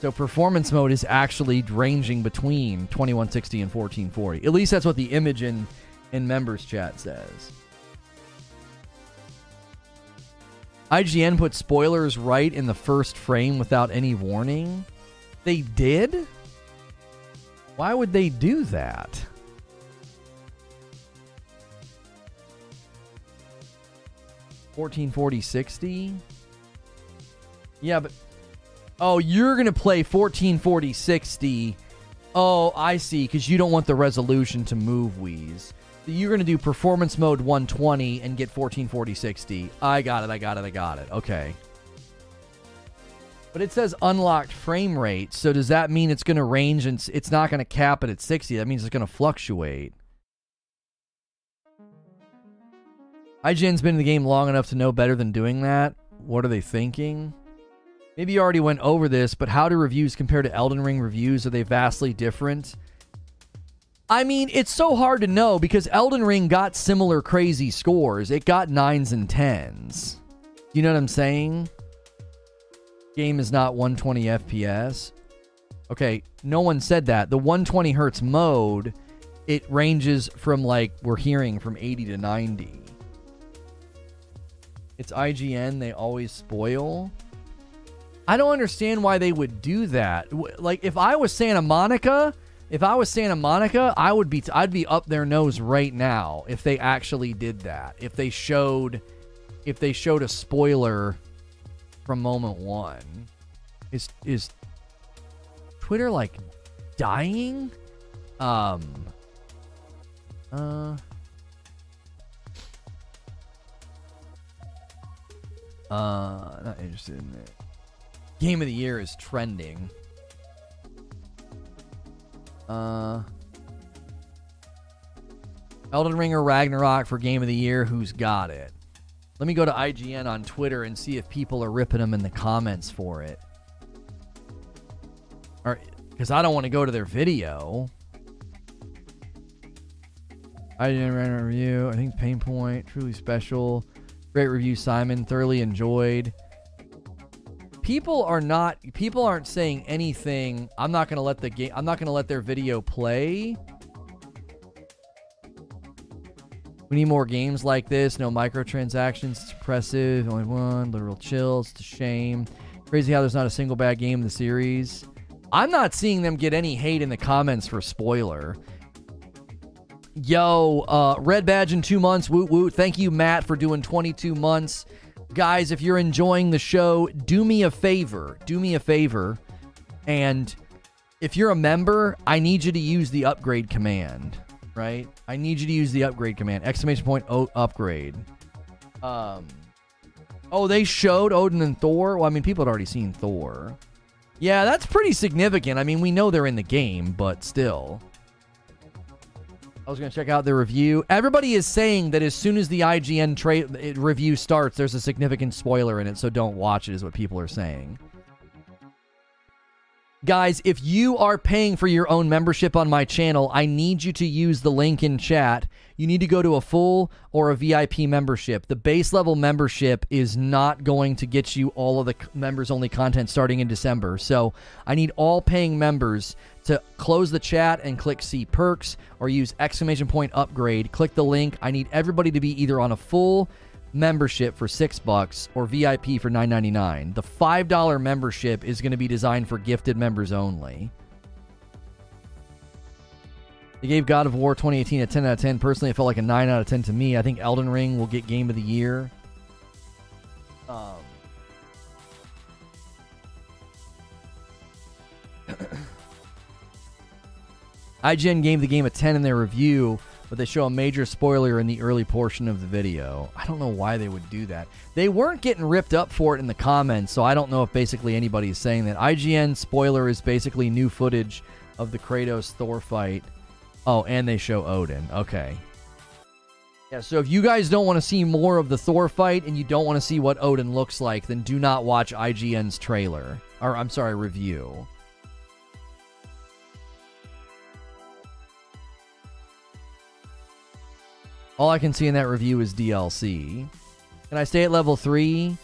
So performance mode is actually ranging between 2160 and 1440. At least that's what the image in in members chat says. IGN put spoilers right in the first frame without any warning. They did? Why would they do that? 1440 60. Yeah, but oh, you're gonna play 1440 60. Oh, I see, because you don't want the resolution to move, Wheeze. You're gonna do performance mode 120 and get 1440 60. I got it. I got it. I got it. Okay. But it says unlocked frame rate, so does that mean it's going to range and it's not going to cap it at 60? That means it's going to fluctuate. IGN's been in the game long enough to know better than doing that. What are they thinking? Maybe you already went over this, but how do reviews compare to Elden Ring reviews? Are they vastly different? I mean, it's so hard to know because Elden Ring got similar crazy scores. It got nines and tens. You know what I'm saying? Game is not 120 FPS. Okay, no one said that. The 120 hertz mode, it ranges from like we're hearing from 80 to 90. It's IGN. They always spoil. I don't understand why they would do that. Like if I was Santa Monica, if I was Santa Monica, I would be I'd be up their nose right now if they actually did that. If they showed if they showed a spoiler from moment 1. Is is Twitter like dying? Um uh Uh, not interested in it. Game of the year is trending. Uh, Elden Ring or Ragnarok for Game of the Year. Who's got it? Let me go to IGN on Twitter and see if people are ripping them in the comments for it. Or because I don't want to go to their video. IGN ran a review. I think Pain Point truly special. Great review, Simon. Thoroughly enjoyed. People are not. People aren't saying anything. I'm not gonna let the game. I'm not gonna let their video play. We need more games like this. No microtransactions. It's oppressive. Only one. Literal chills. It's a shame. Crazy how there's not a single bad game in the series. I'm not seeing them get any hate in the comments for spoiler. Yo, uh, red badge in two months. Woot woot. Thank you, Matt, for doing 22 months. Guys, if you're enjoying the show, do me a favor. Do me a favor. And if you're a member, I need you to use the upgrade command, right? I need you to use the upgrade command. Exclamation point o- upgrade. Um, oh, they showed Odin and Thor. Well, I mean, people had already seen Thor. Yeah, that's pretty significant. I mean, we know they're in the game, but still. I was going to check out the review. Everybody is saying that as soon as the IGN tra- review starts, there's a significant spoiler in it, so don't watch it, is what people are saying. Guys, if you are paying for your own membership on my channel, I need you to use the link in chat. You need to go to a full or a VIP membership. The base level membership is not going to get you all of the members only content starting in December. So I need all paying members to close the chat and click see perks or use exclamation point upgrade. Click the link. I need everybody to be either on a full membership for six bucks or VIP for nine ninety nine. The five dollar membership is going to be designed for gifted members only. They gave God of War 2018 a 10 out of 10. Personally, it felt like a 9 out of 10 to me. I think Elden Ring will get Game of the Year. Um, IGN gave the game a 10 in their review, but they show a major spoiler in the early portion of the video. I don't know why they would do that. They weren't getting ripped up for it in the comments, so I don't know if basically anybody is saying that. IGN spoiler is basically new footage of the Kratos Thor fight. Oh, and they show Odin. Okay. Yeah, so if you guys don't want to see more of the Thor fight and you don't want to see what Odin looks like, then do not watch IGN's trailer. Or, I'm sorry, review. All I can see in that review is DLC. Can I stay at level 3?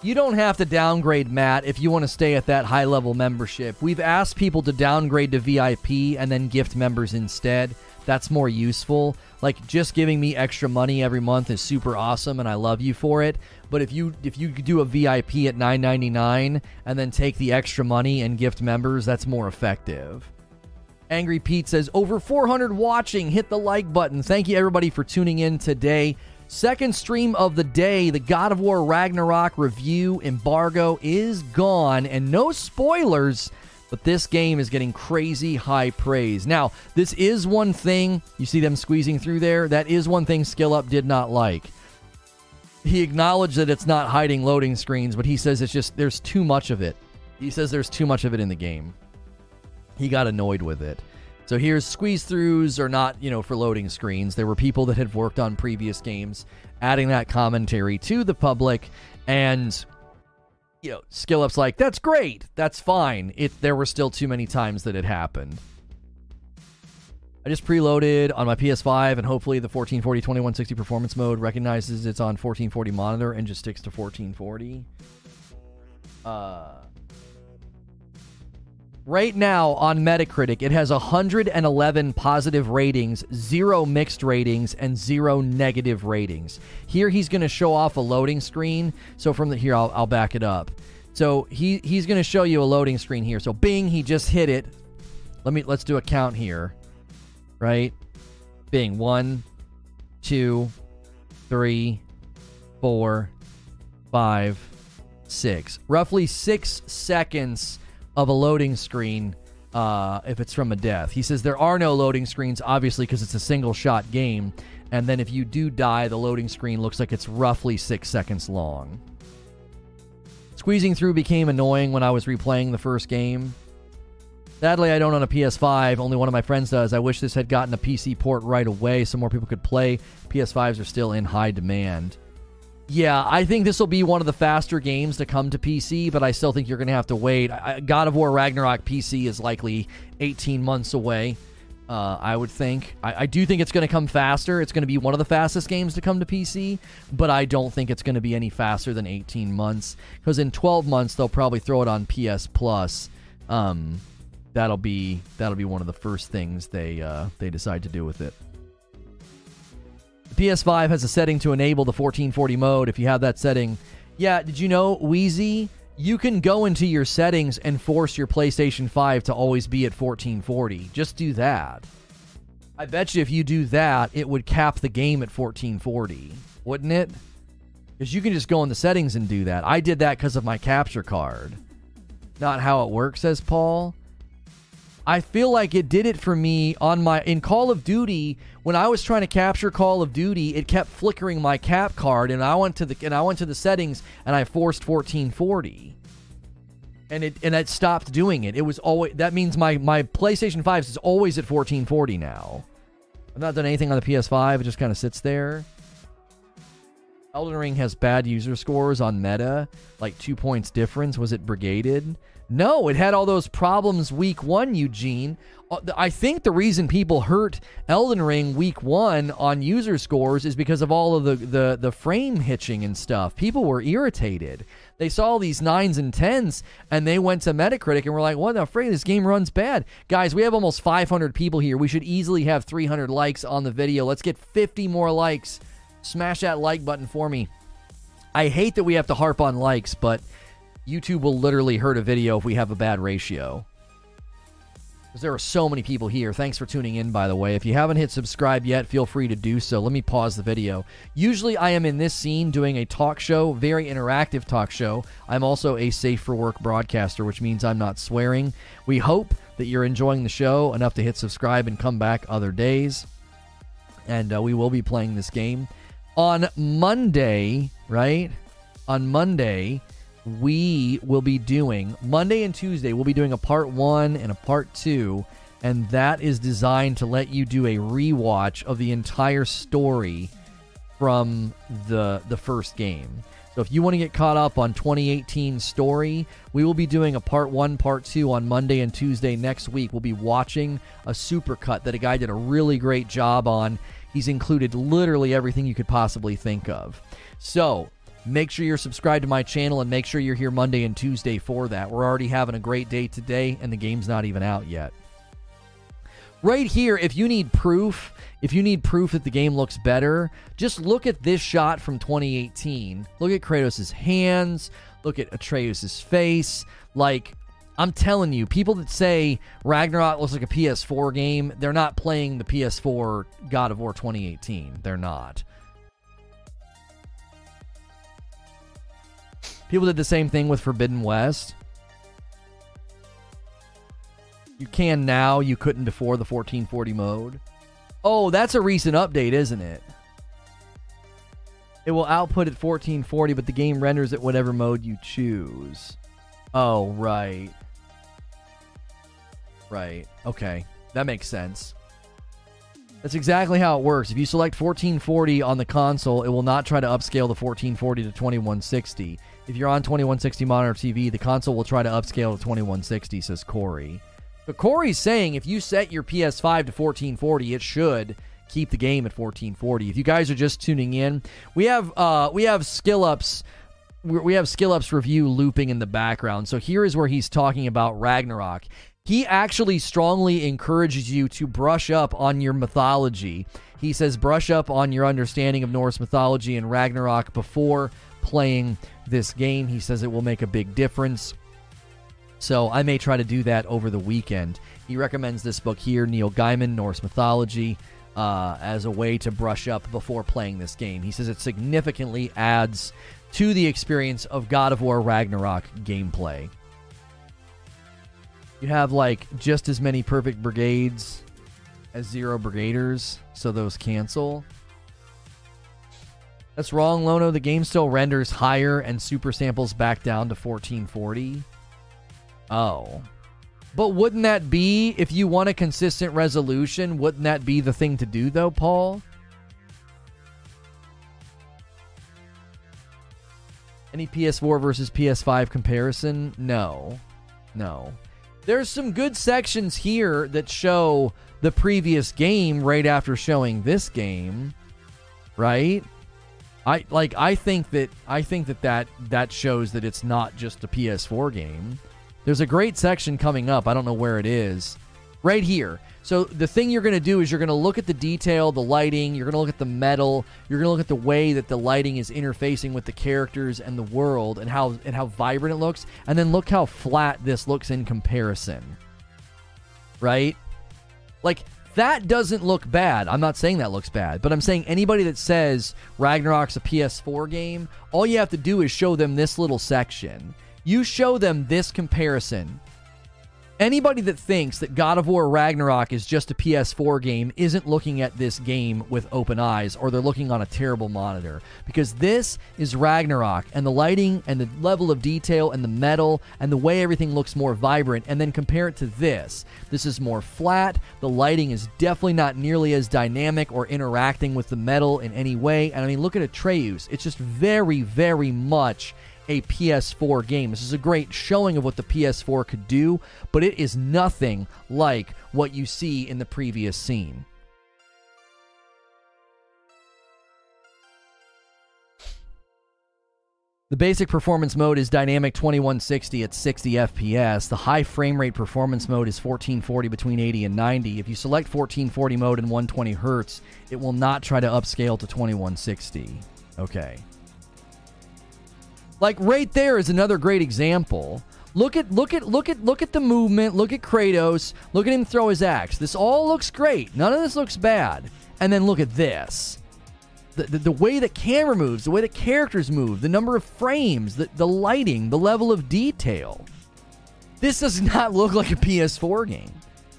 You don't have to downgrade, Matt, if you want to stay at that high level membership. We've asked people to downgrade to VIP and then gift members instead. That's more useful. Like just giving me extra money every month is super awesome and I love you for it. But if you if you do a VIP at 9.99 and then take the extra money and gift members, that's more effective. Angry Pete says, over 400 watching. Hit the like button. Thank you, everybody, for tuning in today. Second stream of the day, the God of War Ragnarok review embargo is gone, and no spoilers, but this game is getting crazy high praise. Now, this is one thing, you see them squeezing through there, that is one thing Skill Up did not like. He acknowledged that it's not hiding loading screens, but he says it's just, there's too much of it. He says there's too much of it in the game he got annoyed with it. So here's squeeze throughs are not, you know, for loading screens. There were people that had worked on previous games adding that commentary to the public and you know, skill up's like, that's great, that's fine. It there were still too many times that it happened. I just preloaded on my PS5 and hopefully the 1440 2160 performance mode recognizes it's on 1440 monitor and just sticks to 1440. Uh Right now on Metacritic, it has 111 positive ratings, zero mixed ratings, and zero negative ratings. Here, he's going to show off a loading screen. So from the here, I'll, I'll back it up. So he he's going to show you a loading screen here. So Bing, he just hit it. Let me let's do a count here. Right? Bing, one, two, three, four, five, six. Roughly six seconds of a loading screen uh, if it's from a death. He says there are no loading screens, obviously, because it's a single shot game. And then if you do die, the loading screen looks like it's roughly six seconds long. Squeezing through became annoying when I was replaying the first game. Sadly, I don't own a PS5. Only one of my friends does. I wish this had gotten a PC port right away so more people could play. PS5s are still in high demand. Yeah, I think this will be one of the faster games to come to PC, but I still think you're going to have to wait. I, God of War Ragnarok PC is likely 18 months away. Uh, I would think. I, I do think it's going to come faster. It's going to be one of the fastest games to come to PC, but I don't think it's going to be any faster than 18 months because in 12 months they'll probably throw it on PS Plus. Um, that'll be that'll be one of the first things they uh, they decide to do with it. The PS5 has a setting to enable the 1440 mode. If you have that setting, yeah. Did you know, Wheezy? You can go into your settings and force your PlayStation 5 to always be at 1440. Just do that. I bet you if you do that, it would cap the game at 1440, wouldn't it? Because you can just go in the settings and do that. I did that because of my capture card. Not how it works, says Paul. I feel like it did it for me on my in Call of Duty when I was trying to capture Call of Duty. It kept flickering my cap card, and I went to the and I went to the settings and I forced 1440, and it and it stopped doing it. It was always that means my my PlayStation 5 is always at 1440 now. I've not done anything on the PS5. It just kind of sits there. Elden Ring has bad user scores on meta, like two points difference. Was it brigaded? No, it had all those problems week one, Eugene. Uh, I think the reason people hurt Elden Ring week one on user scores is because of all of the, the, the frame hitching and stuff. People were irritated. They saw these nines and tens and they went to Metacritic and were like, what the frig? This game runs bad. Guys, we have almost 500 people here. We should easily have 300 likes on the video. Let's get 50 more likes. Smash that like button for me. I hate that we have to harp on likes, but YouTube will literally hurt a video if we have a bad ratio. Because there are so many people here. Thanks for tuning in, by the way. If you haven't hit subscribe yet, feel free to do so. Let me pause the video. Usually, I am in this scene doing a talk show, very interactive talk show. I'm also a safe for work broadcaster, which means I'm not swearing. We hope that you're enjoying the show enough to hit subscribe and come back other days. And uh, we will be playing this game on Monday, right? On Monday, we will be doing Monday and Tuesday. We'll be doing a part one and a part two, and that is designed to let you do a rewatch of the entire story from the the first game. So if you want to get caught up on 2018 story, we will be doing a part one, part two on Monday and Tuesday next week. We'll be watching a supercut that a guy did a really great job on. He's included literally everything you could possibly think of. So Make sure you're subscribed to my channel and make sure you're here Monday and Tuesday for that. We're already having a great day today, and the game's not even out yet. Right here, if you need proof, if you need proof that the game looks better, just look at this shot from 2018. Look at Kratos' hands, look at Atreus' face. Like, I'm telling you, people that say Ragnarok looks like a PS4 game, they're not playing the PS4 God of War 2018. They're not. People did the same thing with Forbidden West. You can now, you couldn't before the 1440 mode. Oh, that's a recent update, isn't it? It will output at 1440, but the game renders at whatever mode you choose. Oh, right. Right. Okay. That makes sense. That's exactly how it works. If you select 1440 on the console, it will not try to upscale the 1440 to 2160. If you're on 2160 monitor TV, the console will try to upscale to 2160, says Corey. But Corey's saying if you set your PS5 to 1440, it should keep the game at 1440. If you guys are just tuning in, we have uh, we have skill ups we have skill ups review looping in the background. So here is where he's talking about Ragnarok he actually strongly encourages you to brush up on your mythology. He says brush up on your understanding of Norse mythology and Ragnarok before playing this game. He says it will make a big difference. So I may try to do that over the weekend. He recommends this book here, Neil Gaiman, Norse Mythology, uh, as a way to brush up before playing this game. He says it significantly adds to the experience of God of War Ragnarok gameplay. You have like just as many perfect brigades as zero brigaders, so those cancel. That's wrong, Lono. The game still renders higher and super samples back down to 1440. Oh. But wouldn't that be, if you want a consistent resolution, wouldn't that be the thing to do, though, Paul? Any PS4 versus PS5 comparison? No. No. There's some good sections here that show the previous game right after showing this game, right? I like I think that I think that that that shows that it's not just a PS4 game. There's a great section coming up. I don't know where it is. Right here. So the thing you're going to do is you're going to look at the detail, the lighting, you're going to look at the metal, you're going to look at the way that the lighting is interfacing with the characters and the world and how and how vibrant it looks, and then look how flat this looks in comparison. Right? Like that doesn't look bad. I'm not saying that looks bad, but I'm saying anybody that says Ragnarok's a PS4 game, all you have to do is show them this little section. You show them this comparison Anybody that thinks that God of War Ragnarok is just a PS4 game isn't looking at this game with open eyes or they're looking on a terrible monitor. Because this is Ragnarok and the lighting and the level of detail and the metal and the way everything looks more vibrant, and then compare it to this. This is more flat. The lighting is definitely not nearly as dynamic or interacting with the metal in any way. And I mean, look at Atreus. It's just very, very much a PS4 game. This is a great showing of what the PS4 could do, but it is nothing like what you see in the previous scene. The basic performance mode is dynamic 2160 at 60 FPS. The high frame rate performance mode is 1440 between 80 and 90. If you select 1440 mode and 120 Hz, it will not try to upscale to 2160. Okay. Like right there is another great example. Look at look at look at look at the movement. Look at Kratos. Look at him throw his axe. This all looks great. None of this looks bad. And then look at this. The, the, the way the camera moves, the way the characters move, the number of frames, the, the lighting, the level of detail. This does not look like a PS4 game.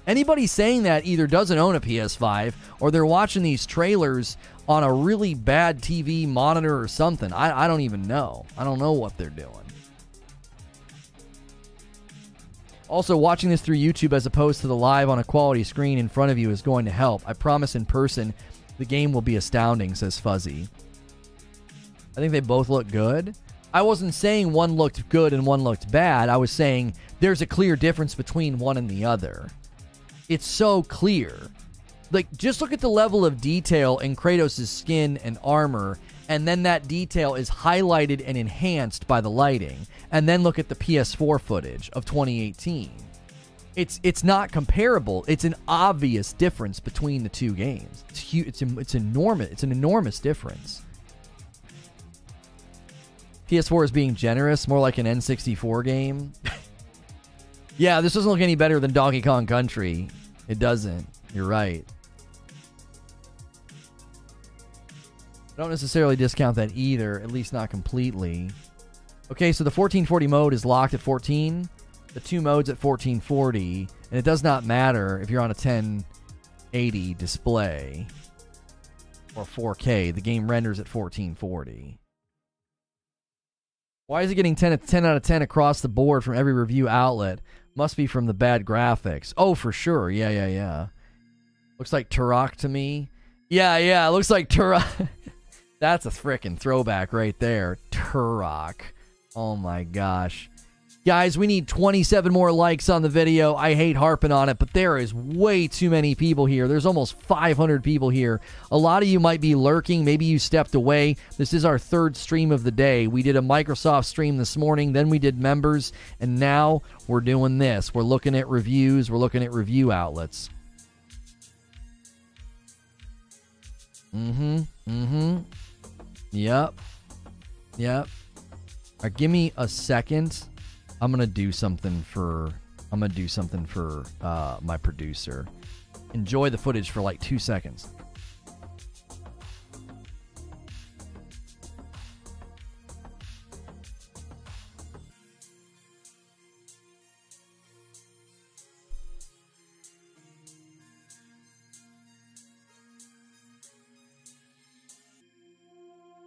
Anybody saying that either doesn't own a PS5 or they're watching these trailers on a really bad TV monitor or something. I, I don't even know. I don't know what they're doing. Also, watching this through YouTube as opposed to the live on a quality screen in front of you is going to help. I promise in person, the game will be astounding, says Fuzzy. I think they both look good. I wasn't saying one looked good and one looked bad. I was saying there's a clear difference between one and the other. It's so clear. Like, just look at the level of detail in Kratos' skin and armor, and then that detail is highlighted and enhanced by the lighting. And then look at the PS4 footage of 2018. It's it's not comparable. It's an obvious difference between the two games. It's huge. It's it's enormous. It's an enormous difference. PS4 is being generous, more like an N64 game. yeah, this doesn't look any better than Donkey Kong Country. It doesn't. You're right. I don't necessarily discount that either, at least not completely. Okay, so the 1440 mode is locked at 14, the two modes at 1440, and it does not matter if you're on a 1080 display or 4K. The game renders at 1440. Why is it getting 10, 10 out of 10 across the board from every review outlet? Must be from the bad graphics. Oh, for sure. Yeah, yeah, yeah. Looks like Turok to me. Yeah, yeah. Looks like Turok. That's a freaking throwback right there. Turok. Oh my gosh. Guys, we need 27 more likes on the video. I hate harping on it, but there is way too many people here. There's almost 500 people here. A lot of you might be lurking. Maybe you stepped away. This is our third stream of the day. We did a Microsoft stream this morning, then we did members, and now we're doing this. We're looking at reviews, we're looking at review outlets. Mm hmm. Mm hmm. Yep. Yep. right, give me a second. I'm gonna do something for. I'm gonna do something for uh, my producer. Enjoy the footage for like two seconds.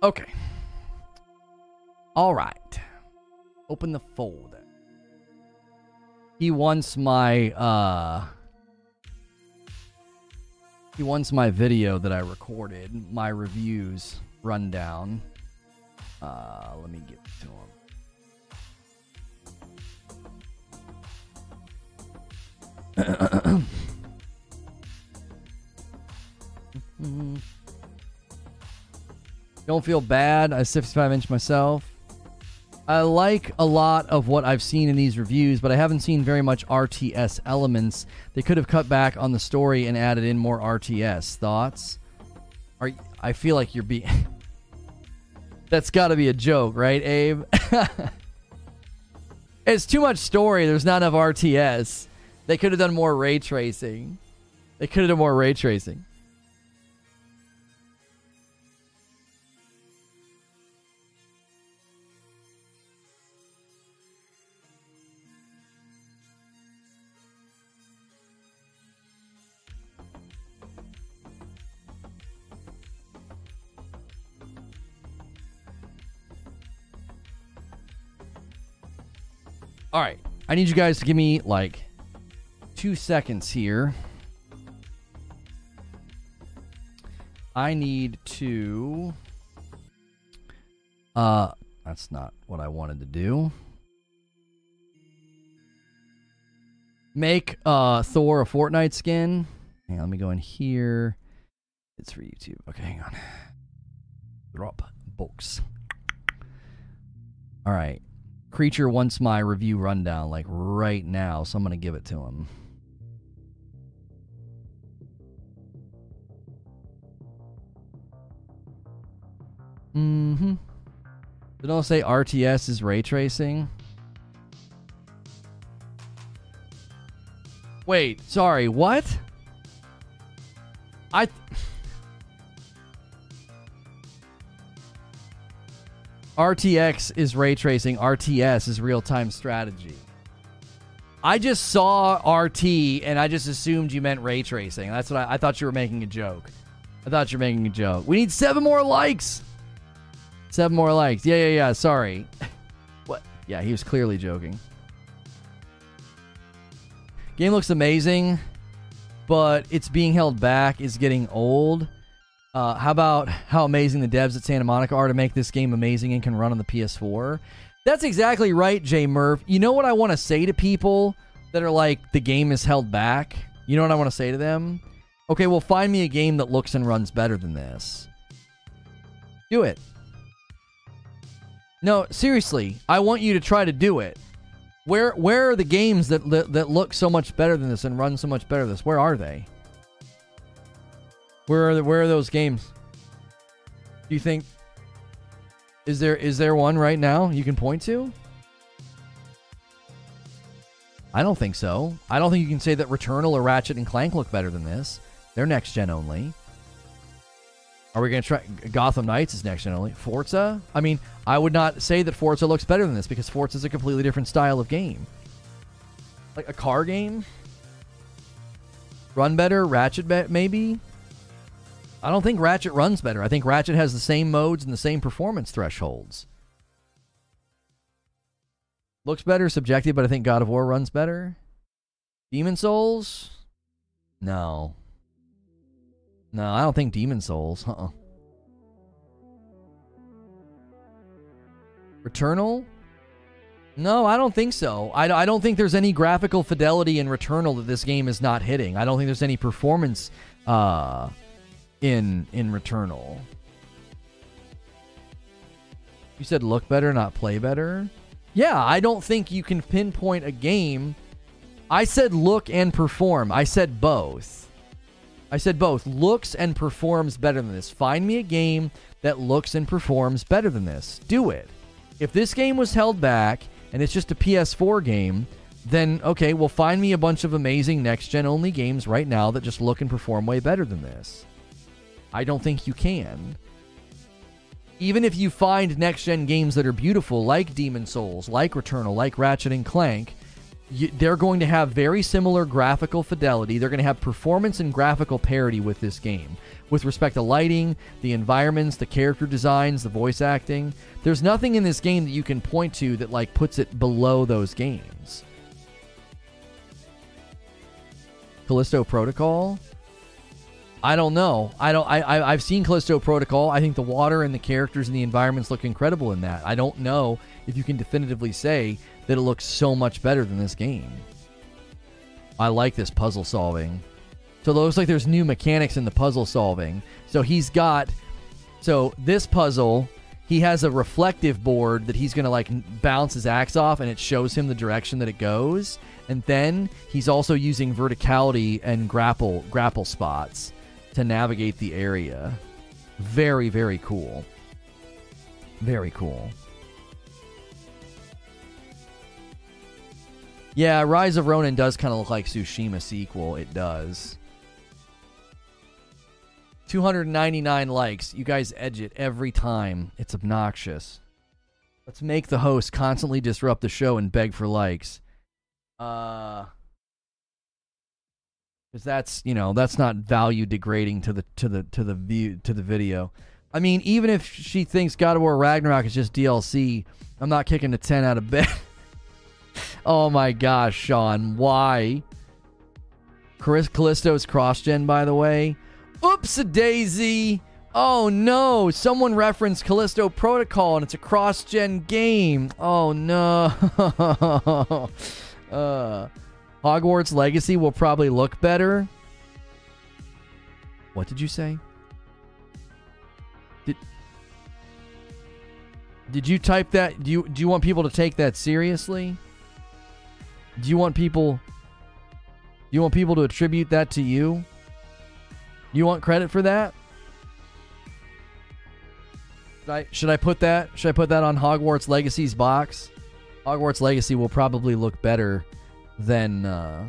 Okay. All right. Open the folder. He wants my uh he wants my video that I recorded, my reviews rundown. Uh let me get to him. Don't feel bad. I 65 inch myself. I like a lot of what I've seen in these reviews, but I haven't seen very much RTS elements. They could have cut back on the story and added in more RTS. Thoughts? Are I feel like you're being That's got to be a joke, right, Abe? it's too much story. There's not enough RTS. They could have done more ray tracing. They could have done more ray tracing. I need you guys to give me like two seconds here. I need to. Uh, that's not what I wanted to do. Make uh Thor a Fortnite skin. Hang on, let me go in here. It's for YouTube. Okay, hang on. Drop books. All right. Creature wants my review rundown like right now, so I'm going to give it to him. Mm-hmm. They don't say RTS is ray tracing. Wait, sorry, what? I RTX is ray tracing, RTS is real time strategy. I just saw RT and I just assumed you meant ray tracing. That's what I, I thought you were making a joke. I thought you were making a joke. We need seven more likes. Seven more likes. Yeah, yeah, yeah. Sorry. what? Yeah, he was clearly joking. Game looks amazing, but it's being held back. It's getting old. Uh, how about how amazing the devs at Santa Monica are to make this game amazing and can run on the PS4? That's exactly right, Jay Merv. You know what I want to say to people that are like, the game is held back? You know what I want to say to them? Okay, well, find me a game that looks and runs better than this. Do it. No, seriously, I want you to try to do it. Where where are the games that that, that look so much better than this and run so much better than this? Where are they? Where are the, where are those games? Do you think is there is there one right now you can point to? I don't think so. I don't think you can say that Returnal or Ratchet and Clank look better than this. They're next gen only. Are we going to try Gotham Knights is next gen only? Forza? I mean, I would not say that Forza looks better than this because Forza is a completely different style of game. Like a car game? Run better, Ratchet be- maybe? I don't think Ratchet runs better. I think Ratchet has the same modes and the same performance thresholds. Looks better, subjective, but I think God of War runs better. Demon Souls? No. No, I don't think Demon Souls. Uh-uh. Returnal? No, I don't think so. I, I don't think there's any graphical fidelity in Returnal that this game is not hitting. I don't think there's any performance uh, in in Returnal. You said look better, not play better. Yeah, I don't think you can pinpoint a game. I said look and perform. I said both. I said both. Looks and performs better than this. Find me a game that looks and performs better than this. Do it. If this game was held back and it's just a PS4 game, then okay, well, find me a bunch of amazing next gen only games right now that just look and perform way better than this. I don't think you can. Even if you find next gen games that are beautiful, like Demon Souls, like Returnal, like Ratchet and Clank, you, they're going to have very similar graphical fidelity. They're going to have performance and graphical parity with this game. With respect to lighting, the environments, the character designs, the voice acting, there's nothing in this game that you can point to that like puts it below those games. Callisto Protocol? I don't know. I don't. I, I I've seen Callisto Protocol. I think the water and the characters and the environments look incredible in that. I don't know if you can definitively say that it looks so much better than this game. I like this puzzle solving. So it looks like there's new mechanics in the puzzle solving. So he's got. So this puzzle, he has a reflective board that he's gonna like bounce his axe off, and it shows him the direction that it goes. And then he's also using verticality and grapple grapple spots to navigate the area. Very, very cool. Very cool. Yeah, Rise of Ronin does kind of look like Tsushima sequel. It does. 299 likes. You guys edge it every time. It's obnoxious. Let's make the host constantly disrupt the show and beg for likes. Uh because that's you know that's not value degrading to the to the to the view to the video. I mean, even if she thinks God of War Ragnarok is just DLC, I'm not kicking the ten out of bed. oh my gosh, Sean, why? Chris Callisto's cross gen, by the way. Oops, a daisy. Oh no, someone referenced Callisto Protocol and it's a cross gen game. Oh no. uh Hogwarts Legacy will probably look better. What did you say? Did Did you type that? Do you do you want people to take that seriously? Do you want people Do you want people to attribute that to you? You want credit for that? Should I, should I put that? Should I put that on Hogwarts Legacy's box? Hogwarts Legacy will probably look better than uh,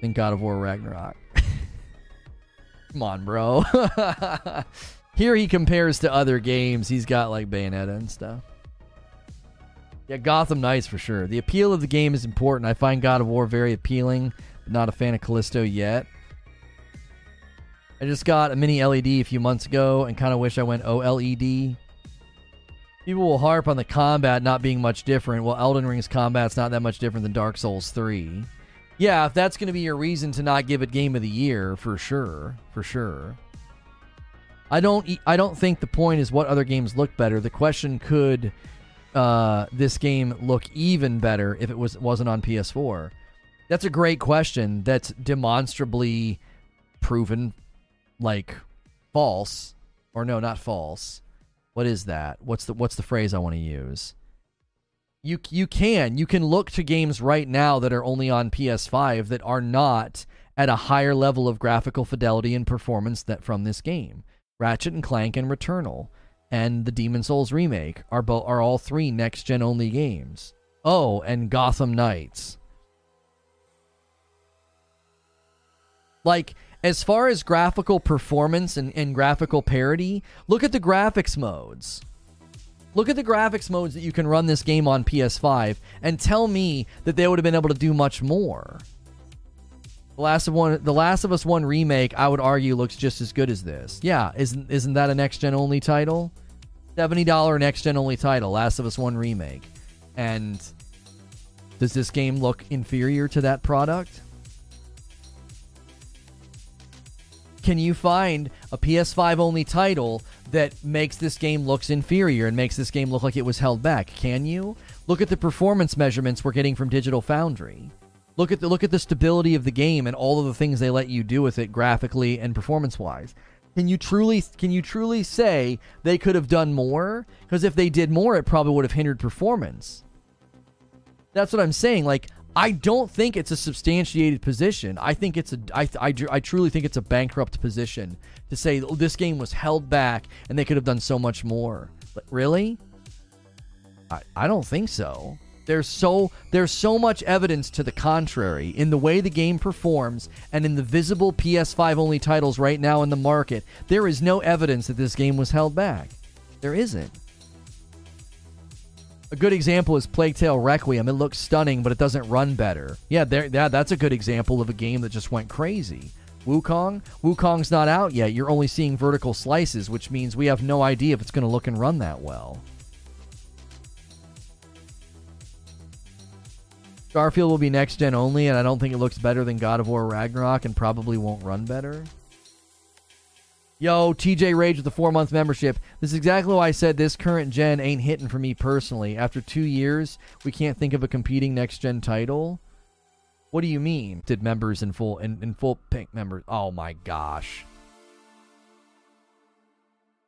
than God of War Ragnarok. Come on, bro. Here he compares to other games. He's got like Bayonetta and stuff. Yeah, Gotham Knights for sure. The appeal of the game is important. I find God of War very appealing, but not a fan of Callisto yet. I just got a mini LED a few months ago and kind of wish I went OLED. People will harp on the combat not being much different. Well, Elden Ring's combat's not that much different than Dark Souls 3. Yeah, if that's going to be your reason to not give it game of the year, for sure, for sure. I don't I don't think the point is what other games look better. The question could uh, this game look even better if it was wasn't on PS4? That's a great question. That's demonstrably proven like false or no, not false. What is that? What's the what's the phrase I want to use? You you can you can look to games right now that are only on PS5 that are not at a higher level of graphical fidelity and performance that from this game. Ratchet and Clank and Returnal and the Demon Souls remake are bo- are all three next gen only games. Oh, and Gotham Knights. Like as far as graphical performance and, and graphical parity, look at the graphics modes. Look at the graphics modes that you can run this game on PS5 and tell me that they would have been able to do much more. The Last of One, The Last of Us One remake, I would argue looks just as good as this. Yeah, isn't isn't that a next gen only title? Seventy dollar next gen only title, Last of Us One remake, and does this game look inferior to that product? Can you find a PS5 only title that makes this game looks inferior and makes this game look like it was held back? Can you? Look at the performance measurements we're getting from Digital Foundry. Look at the look at the stability of the game and all of the things they let you do with it graphically and performance-wise. Can you truly can you truly say they could have done more? Because if they did more, it probably would have hindered performance. That's what I'm saying. Like I don't think it's a substantiated position. I think it's a. I, I, I truly think it's a bankrupt position to say oh, this game was held back and they could have done so much more. But really? I, I don't think so. There's so there's so much evidence to the contrary in the way the game performs and in the visible PS5 only titles right now in the market. There is no evidence that this game was held back. There isn't. A good example is Plague Tale Requiem. It looks stunning, but it doesn't run better. Yeah, there, yeah, that's a good example of a game that just went crazy. Wukong? Wukong's not out yet. You're only seeing vertical slices, which means we have no idea if it's going to look and run that well. Starfield will be next gen only, and I don't think it looks better than God of War Ragnarok and probably won't run better. Yo, TJ Rage with the four month membership. This is exactly why I said this current gen ain't hitting for me personally. After two years, we can't think of a competing next gen title. What do you mean? Did members in full in, in full pink members? Oh my gosh.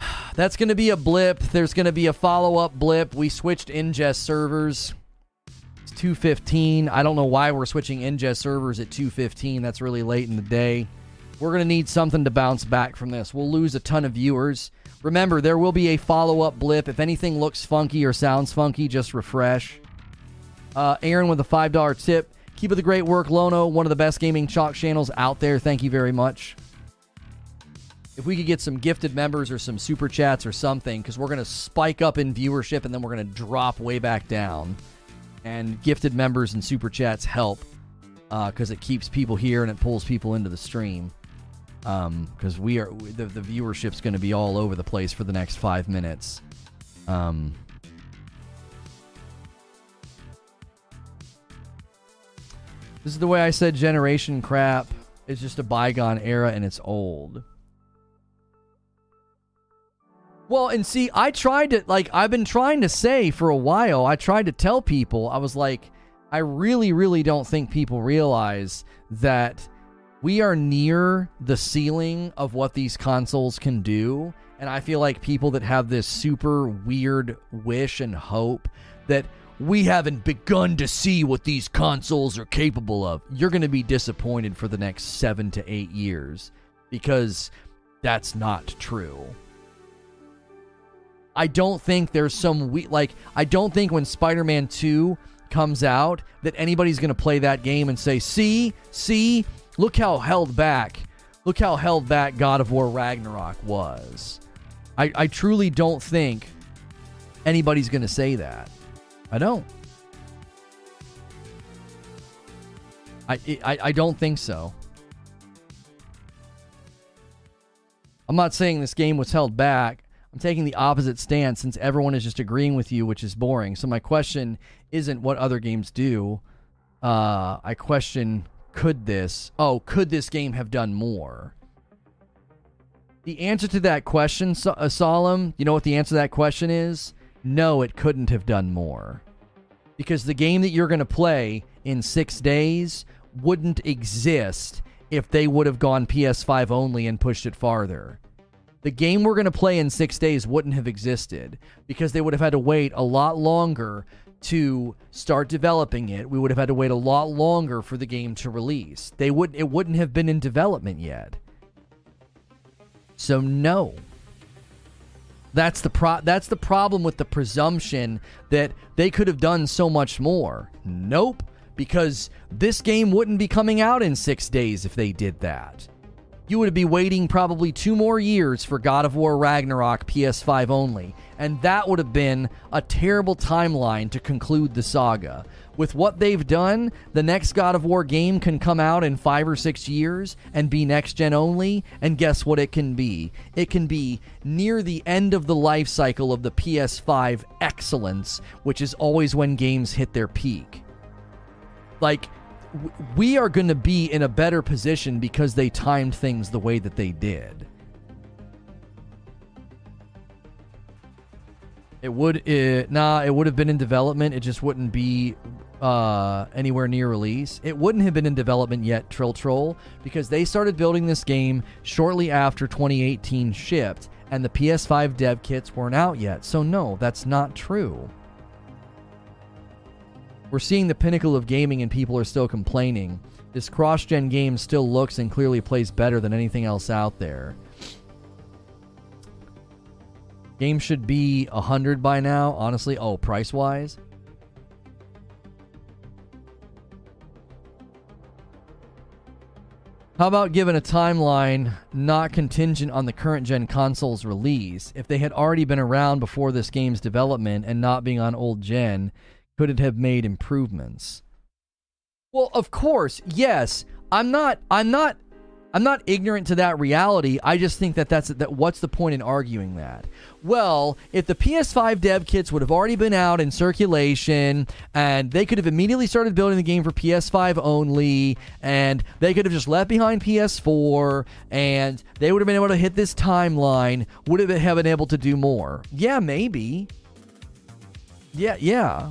That's to be a blip. There's to be a follow up blip. We switched ingest servers. It's 215. I don't know why we're switching ingest servers at 215. That's really late in the day. We're going to need something to bounce back from this. We'll lose a ton of viewers. Remember, there will be a follow up blip. If anything looks funky or sounds funky, just refresh. Uh, Aaron with a $5 tip. Keep up the great work, Lono. One of the best gaming chalk channels out there. Thank you very much. If we could get some gifted members or some super chats or something, because we're going to spike up in viewership and then we're going to drop way back down and gifted members and super chats help because uh, it keeps people here and it pulls people into the stream. Because um, we are the, the viewership's going to be all over the place for the next five minutes. Um, this is the way I said generation crap. It's just a bygone era and it's old. Well, and see, I tried to, like, I've been trying to say for a while, I tried to tell people, I was like, I really, really don't think people realize that we are near the ceiling of what these consoles can do. And I feel like people that have this super weird wish and hope that we haven't begun to see what these consoles are capable of, you're going to be disappointed for the next seven to eight years because that's not true. I don't think there's some we like I don't think when Spider-Man 2 comes out that anybody's going to play that game and say, "See? See? Look how held back. Look how held back God of War Ragnarok was." I I truly don't think anybody's going to say that. I don't. I, I I don't think so. I'm not saying this game was held back. I'm taking the opposite stance since everyone is just agreeing with you, which is boring. So my question isn't what other games do. Uh, I question could this, oh, could this game have done more? The answer to that question, uh, Solemn, you know what the answer to that question is? No, it couldn't have done more. Because the game that you're going to play in six days wouldn't exist if they would have gone PS5 only and pushed it farther the game we're going to play in six days wouldn't have existed because they would have had to wait a lot longer to start developing it. We would have had to wait a lot longer for the game to release. They would it wouldn't have been in development yet. So no. That's the pro- that's the problem with the presumption that they could have done so much more. Nope, because this game wouldn't be coming out in 6 days if they did that you would be waiting probably two more years for God of War Ragnarok PS5 only, and that would have been a terrible timeline to conclude the saga. With what they've done, the next God of War game can come out in five or six years and be next gen only, and guess what it can be? It can be near the end of the life cycle of the PS5 excellence, which is always when games hit their peak. Like, we are going to be in a better position because they timed things the way that they did. It would, it, nah, it would have been in development. It just wouldn't be uh, anywhere near release. It wouldn't have been in development yet, Trill Troll, because they started building this game shortly after 2018 shipped, and the PS5 dev kits weren't out yet. So, no, that's not true. We're seeing the pinnacle of gaming and people are still complaining. This cross gen game still looks and clearly plays better than anything else out there. Game should be 100 by now, honestly. Oh, price wise. How about given a timeline not contingent on the current gen console's release? If they had already been around before this game's development and not being on old gen, could it have made improvements? Well, of course, yes. I'm not I'm not I'm not ignorant to that reality. I just think that that's that. What's the point in arguing that? Well, if the PS5 dev kits would have already been out in circulation, and they could have immediately started building the game for PS5 only, and they could have just left behind PS4, and they would have been able to hit this timeline, would it have been able to do more? Yeah, maybe. Yeah, yeah.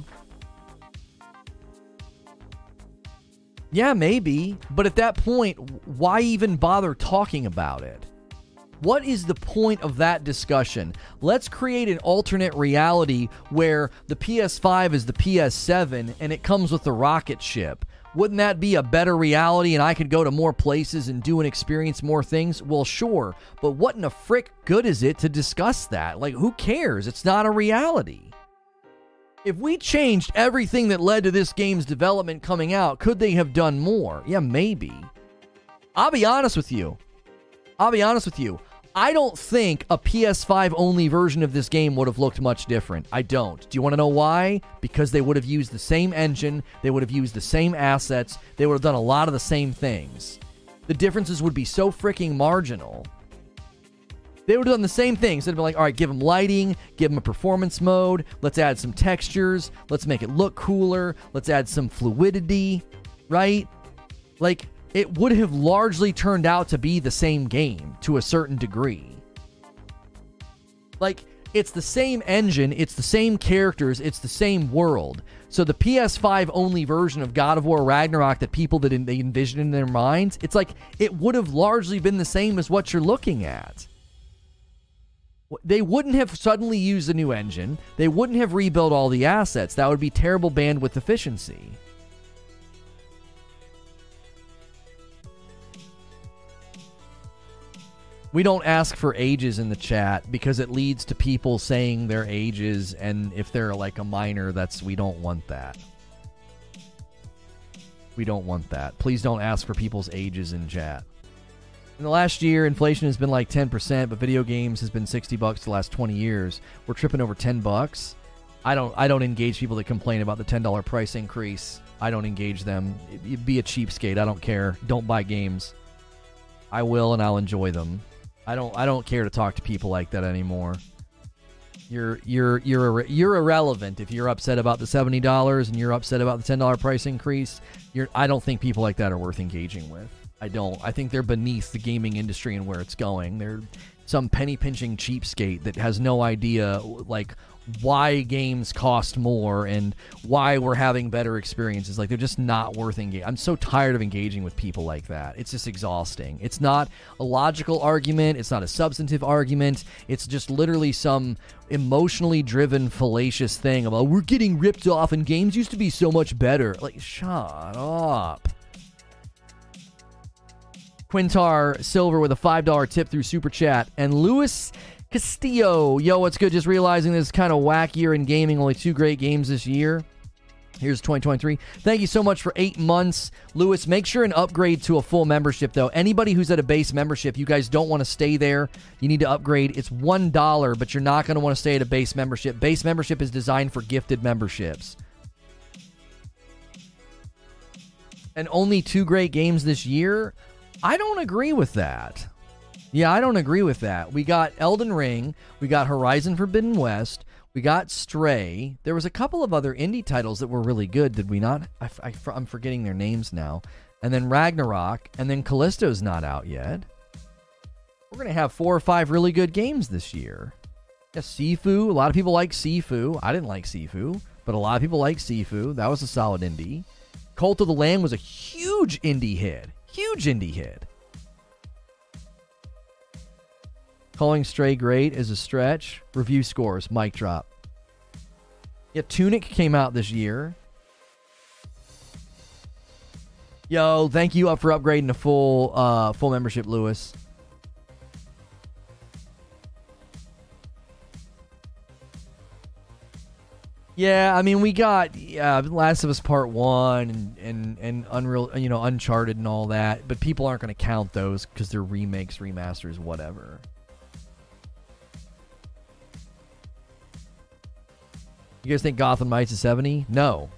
Yeah, maybe. But at that point, why even bother talking about it? What is the point of that discussion? Let's create an alternate reality where the PS5 is the PS7 and it comes with the rocket ship. Wouldn't that be a better reality and I could go to more places and do and experience more things? Well, sure. But what in the frick good is it to discuss that? Like, who cares? It's not a reality. If we changed everything that led to this game's development coming out, could they have done more? Yeah, maybe. I'll be honest with you. I'll be honest with you. I don't think a PS5 only version of this game would have looked much different. I don't. Do you want to know why? Because they would have used the same engine, they would have used the same assets, they would have done a lot of the same things. The differences would be so freaking marginal. They would have done the same things. They'd be like, all right, give them lighting, give them a performance mode, let's add some textures, let's make it look cooler, let's add some fluidity, right? Like, it would have largely turned out to be the same game to a certain degree. Like, it's the same engine, it's the same characters, it's the same world. So the PS5 only version of God of War Ragnarok that people that they envision in their minds, it's like it would have largely been the same as what you're looking at. They wouldn't have suddenly used a new engine. They wouldn't have rebuilt all the assets. That would be terrible bandwidth efficiency. We don't ask for ages in the chat because it leads to people saying their ages, and if they're like a minor, that's we don't want that. We don't want that. Please don't ask for people's ages in chat. In the last year, inflation has been like 10%, but video games has been 60 bucks the last 20 years. We're tripping over 10 bucks. I don't I don't engage people that complain about the $10 price increase. I don't engage them. Be a cheapskate. I don't care. Don't buy games. I will and I'll enjoy them. I don't I don't care to talk to people like that anymore. You're you're you're you're irrelevant if you're upset about the seventy dollars and you're upset about the ten dollar price increase. You're I don't think people like that are worth engaging with. I don't. I think they're beneath the gaming industry and where it's going. They're some penny pinching cheapskate that has no idea like why games cost more and why we're having better experiences. Like they're just not worth engaging. I'm so tired of engaging with people like that. It's just exhausting. It's not a logical argument. It's not a substantive argument. It's just literally some emotionally driven, fallacious thing about oh, we're getting ripped off and games used to be so much better. Like shut up. Quintar Silver with a $5 tip through Super Chat. And Luis Castillo. Yo, what's good? Just realizing this is kind of whack year in gaming. Only two great games this year. Here's 2023. Thank you so much for eight months. Lewis, make sure and upgrade to a full membership, though. Anybody who's at a base membership, you guys don't want to stay there. You need to upgrade. It's $1, but you're not going to want to stay at a base membership. Base membership is designed for gifted memberships. And only two great games this year? I don't agree with that. Yeah, I don't agree with that. We got Elden Ring, we got Horizon Forbidden West, we got Stray. There was a couple of other indie titles that were really good, did we not? I, I, I'm forgetting their names now. And then Ragnarok, and then Callisto's not out yet. We're to have four or five really good games this year. Yeah, Sifu. A lot of people like Sifu. I didn't like Sifu, but a lot of people like Sifu. That was a solid indie. Cult of the Lamb was a huge indie hit. Huge indie hit. Calling Stray great is a stretch. Review scores, mic drop. Yeah, Tunic came out this year. Yo, thank you up for upgrading to full uh, full membership, Lewis. Yeah, I mean we got yeah, Last of Us Part One and and, and Unreal, you know, Uncharted and all that, but people aren't going to count those because they're remakes, remasters, whatever. You guys think Gotham Knights is seventy? No.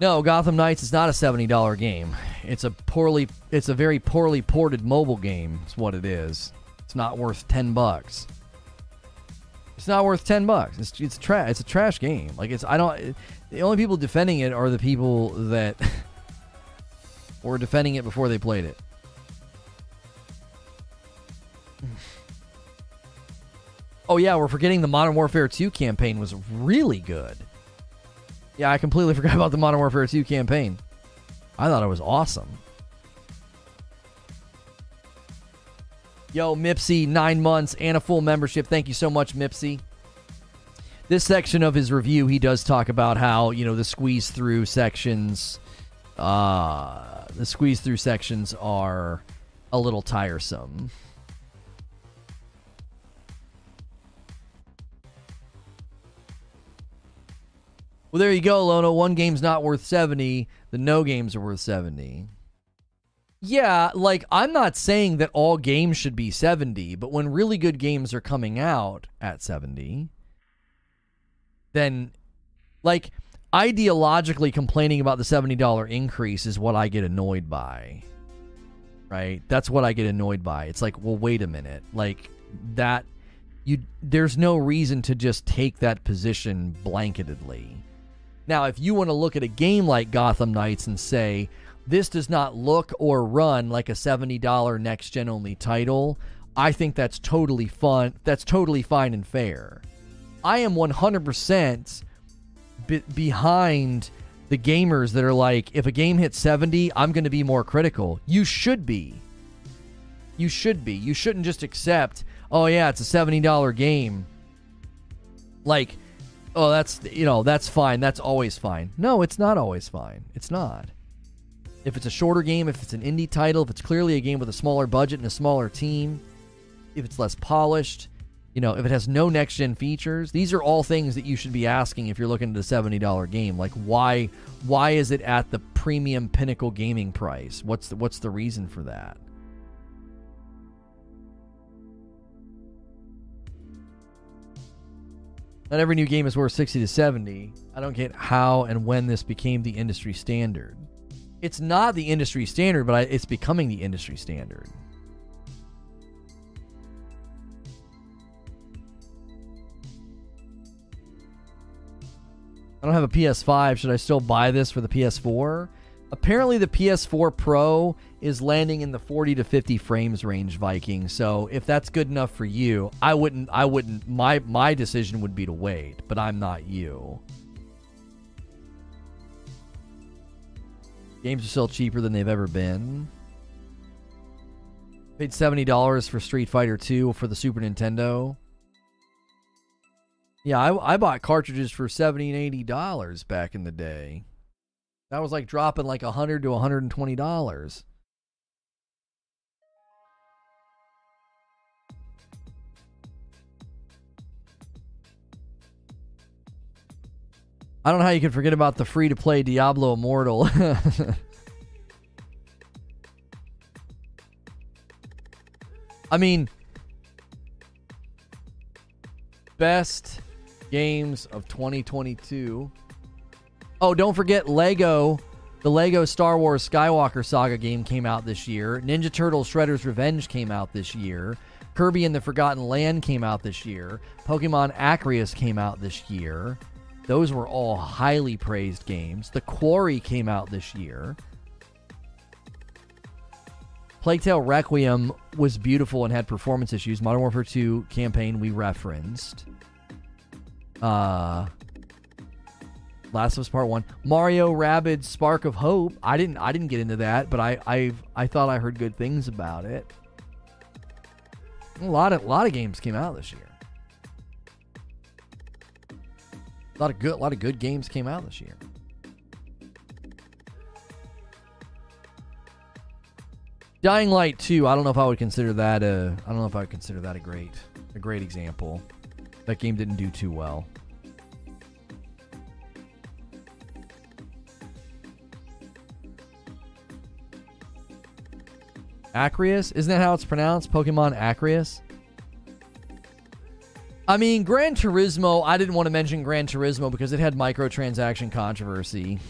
No, Gotham Knights is not a seventy dollar game. It's a poorly, it's a very poorly ported mobile game. It's what it is. It's not worth ten bucks. It's not worth ten bucks. It's it's trash. It's a trash game. Like it's I don't. It, the only people defending it are the people that were defending it before they played it. oh yeah, we're forgetting the Modern Warfare 2 campaign was really good. Yeah, I completely forgot about the Modern Warfare 2 campaign. I thought it was awesome. Yo, Mipsy, nine months and a full membership. Thank you so much, Mipsy. This section of his review, he does talk about how, you know, the squeeze through sections, uh, the squeeze through sections are a little tiresome. Well, there you go, Lono. One game's not worth 70, the no games are worth 70. Yeah, like I'm not saying that all games should be 70, but when really good games are coming out at 70, then like ideologically complaining about the $70 increase is what I get annoyed by. Right? That's what I get annoyed by. It's like, well, wait a minute. Like that you there's no reason to just take that position blanketedly. Now, if you want to look at a game like Gotham Knights and say, this does not look or run like a $70 next gen only title, I think that's totally fun. That's totally fine and fair. I am 100% be- behind the gamers that are like, if a game hits 70, I'm going to be more critical. You should be. You should be. You shouldn't just accept, oh, yeah, it's a $70 game. Like, oh, that's, you know, that's fine. That's always fine. No, it's not always fine. It's not. If it's a shorter game, if it's an indie title, if it's clearly a game with a smaller budget and a smaller team, if it's less polished, you know, if it has no next gen features, these are all things that you should be asking if you're looking at a seventy dollar game. Like why why is it at the premium pinnacle gaming price? What's the, what's the reason for that? Not every new game is worth 60 to 70. I don't get how and when this became the industry standard it's not the industry standard, but it's becoming the industry standard. I don't have a PS5. Should I still buy this for the PS4? Apparently, the PS4 Pro is landing in the 40 to 50 frames range, Viking. So if that's good enough for you, I wouldn't. I wouldn't. My my decision would be to wait, but I'm not you. Games are still cheaper than they've ever been. Paid $70 for Street Fighter 2 for the Super Nintendo. Yeah, I, I bought cartridges for 70 and $80 back in the day. That was like dropping like 100 to $120. I don't know how you can forget about the free to play Diablo Immortal. I mean, best games of 2022. Oh, don't forget Lego. The Lego Star Wars Skywalker Saga game came out this year. Ninja Turtles Shredder's Revenge came out this year. Kirby and the Forgotten Land came out this year. Pokemon Arceus came out this year. Those were all highly praised games. The Quarry came out this year. Plague Tale Requiem was beautiful and had performance issues. Modern Warfare 2 campaign we referenced. Uh Last of Us Part 1. Mario Rabbids Spark of Hope. I didn't I didn't get into that, but I I I thought I heard good things about it. A lot of a lot of games came out this year. A lot of good, a lot of good games came out this year. Dying Light 2, I don't know if I would consider that a I don't know if I would consider that a great a great example. That game didn't do too well. Acreus? Isn't that how it's pronounced? Pokemon Acreus? I mean, Gran Turismo, I didn't want to mention Gran Turismo because it had microtransaction controversy.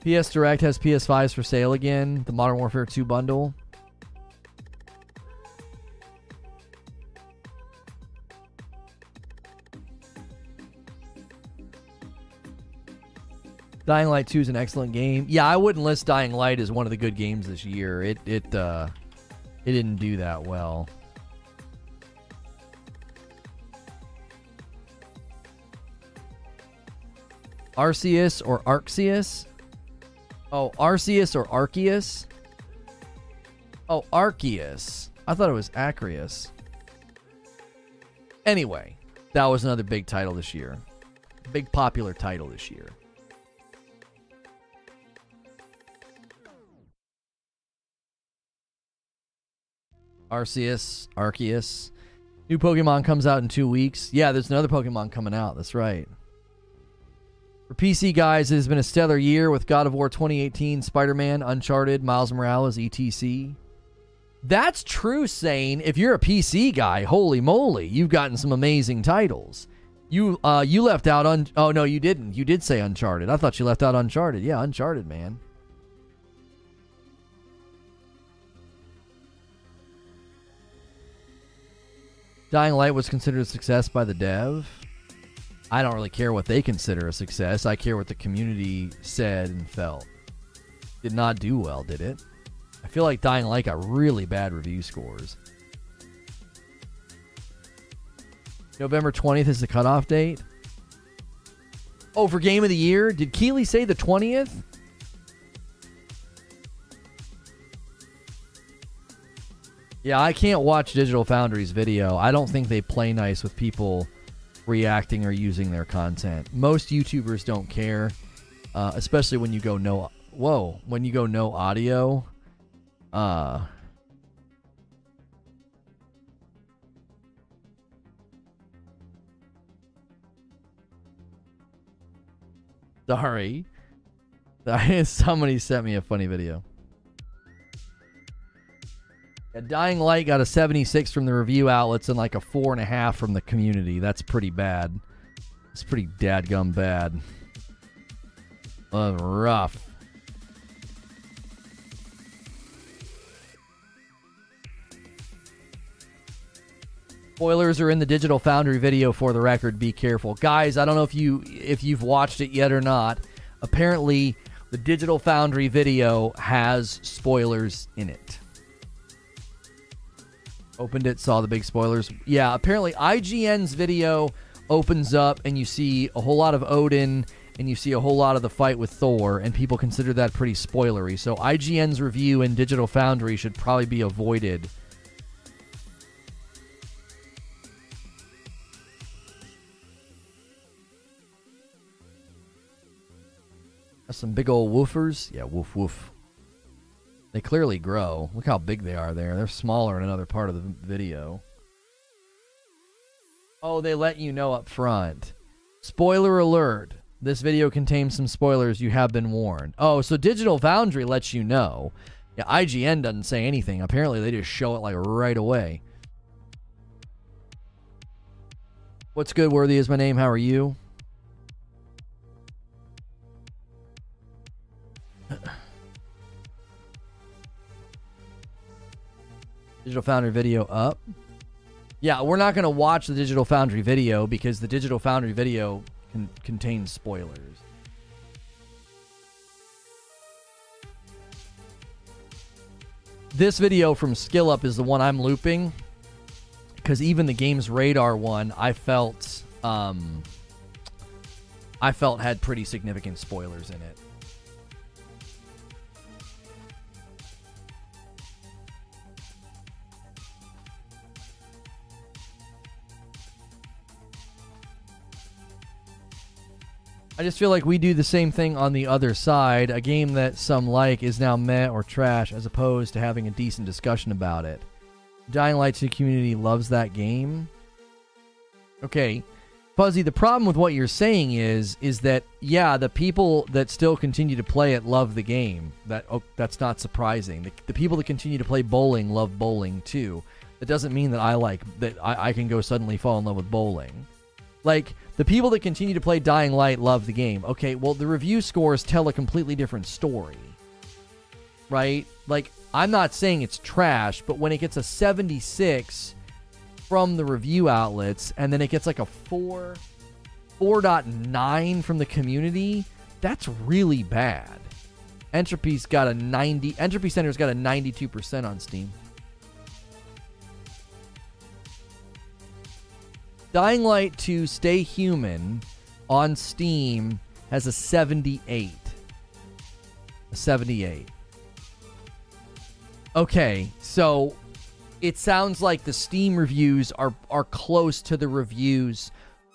PS Direct has PS5s for sale again, the Modern Warfare 2 bundle. Dying Light 2 is an excellent game. Yeah, I wouldn't list Dying Light as one of the good games this year. It it uh it didn't do that well. Arceus or Arceus? Oh, Arceus or Arceus? Oh, Arceus. I thought it was Acrius. Anyway, that was another big title this year. Big popular title this year. Arceus, Arceus. New Pokemon comes out in two weeks. Yeah, there's another Pokemon coming out. That's right. For PC guys, it has been a stellar year with God of War 2018, Spider Man, Uncharted, Miles Morales, etc. That's true, Sane. If you're a PC guy, holy moly, you've gotten some amazing titles. You uh you left out un- oh no you didn't you did say Uncharted I thought you left out Uncharted yeah Uncharted man Dying Light was considered a success by the dev. I don't really care what they consider a success. I care what the community said and felt. Did not do well, did it? I feel like Dying Light got really bad review scores. November 20th is the cutoff date. Oh, for Game of the Year? Did Keighley say the 20th? Yeah, I can't watch Digital Foundry's video. I don't think they play nice with people reacting or using their content. Most YouTubers don't care, uh, especially when you go no. Whoa, when you go no audio. Uh, sorry. Somebody sent me a funny video. Dying Light got a 76 from the review outlets and like a four and a half from the community. That's pretty bad. It's pretty dadgum bad. Uh, rough. Spoilers are in the Digital Foundry video for the record. Be careful, guys. I don't know if you if you've watched it yet or not. Apparently, the Digital Foundry video has spoilers in it. Opened it, saw the big spoilers. Yeah, apparently IGN's video opens up and you see a whole lot of Odin and you see a whole lot of the fight with Thor, and people consider that pretty spoilery. So IGN's review in Digital Foundry should probably be avoided. That's some big old woofers. Yeah, woof woof. They clearly grow. Look how big they are there. They're smaller in another part of the video. Oh, they let you know up front. Spoiler alert. This video contains some spoilers. You have been warned. Oh, so Digital Foundry lets you know. Yeah, IGN doesn't say anything. Apparently, they just show it like right away. What's good, Worthy is my name. How are you? Digital Foundry video up. Yeah, we're not going to watch the Digital Foundry video because the Digital Foundry video con- contains spoilers. This video from SkillUp is the one I'm looping because even the GamesRadar one, I felt, um, I felt had pretty significant spoilers in it. I just feel like we do the same thing on the other side. A game that some like is now meh or trash, as opposed to having a decent discussion about it. Dying Light 2 community loves that game. Okay, Fuzzy, the problem with what you're saying is is that yeah, the people that still continue to play it love the game. That oh, that's not surprising. The, the people that continue to play bowling love bowling too. That doesn't mean that I like that I, I can go suddenly fall in love with bowling. Like the people that continue to play Dying Light love the game. Okay, well the review scores tell a completely different story. Right? Like I'm not saying it's trash, but when it gets a 76 from the review outlets and then it gets like a 4 4.9 from the community, that's really bad. Entropy's got a 90 Entropy Center's got a 92% on Steam. Dying Light 2 Stay Human on Steam has a 78. A 78. Okay, so it sounds like the Steam reviews are are close to the reviews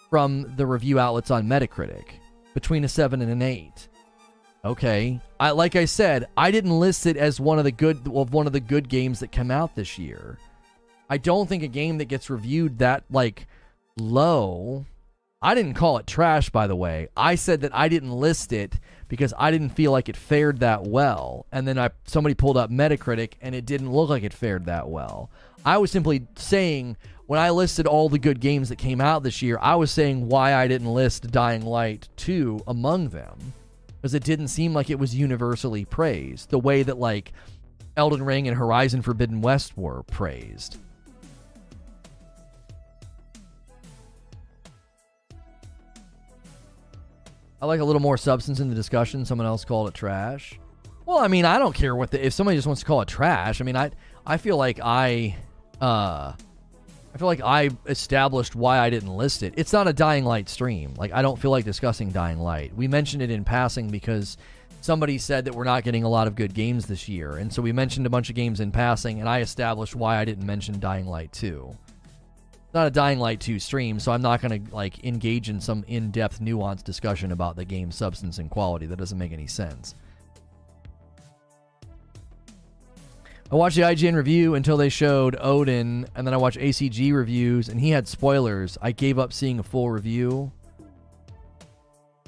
from the review outlets on Metacritic, between a seven and an eight. Okay, I like I said, I didn't list it as one of the good of one of the good games that come out this year. I don't think a game that gets reviewed that like low. I didn't call it trash, by the way. I said that I didn't list it because I didn't feel like it fared that well. And then I somebody pulled up Metacritic and it didn't look like it fared that well. I was simply saying when I listed all the good games that came out this year, I was saying why I didn't list Dying Light 2 among them. Because it didn't seem like it was universally praised the way that like Elden Ring and Horizon Forbidden West were praised. I like a little more substance in the discussion. Someone else called it trash. Well, I mean, I don't care what the if somebody just wants to call it trash. I mean, I I feel like I uh I feel like I established why I didn't list it. It's not a Dying Light stream. Like I don't feel like discussing Dying Light. We mentioned it in passing because somebody said that we're not getting a lot of good games this year. And so we mentioned a bunch of games in passing and I established why I didn't mention Dying Light 2 not a Dying Light 2 stream, so I'm not going to like engage in some in-depth nuanced discussion about the game's substance and quality. That doesn't make any sense. I watched the IGN review until they showed Odin, and then I watched ACG reviews, and he had spoilers. I gave up seeing a full review.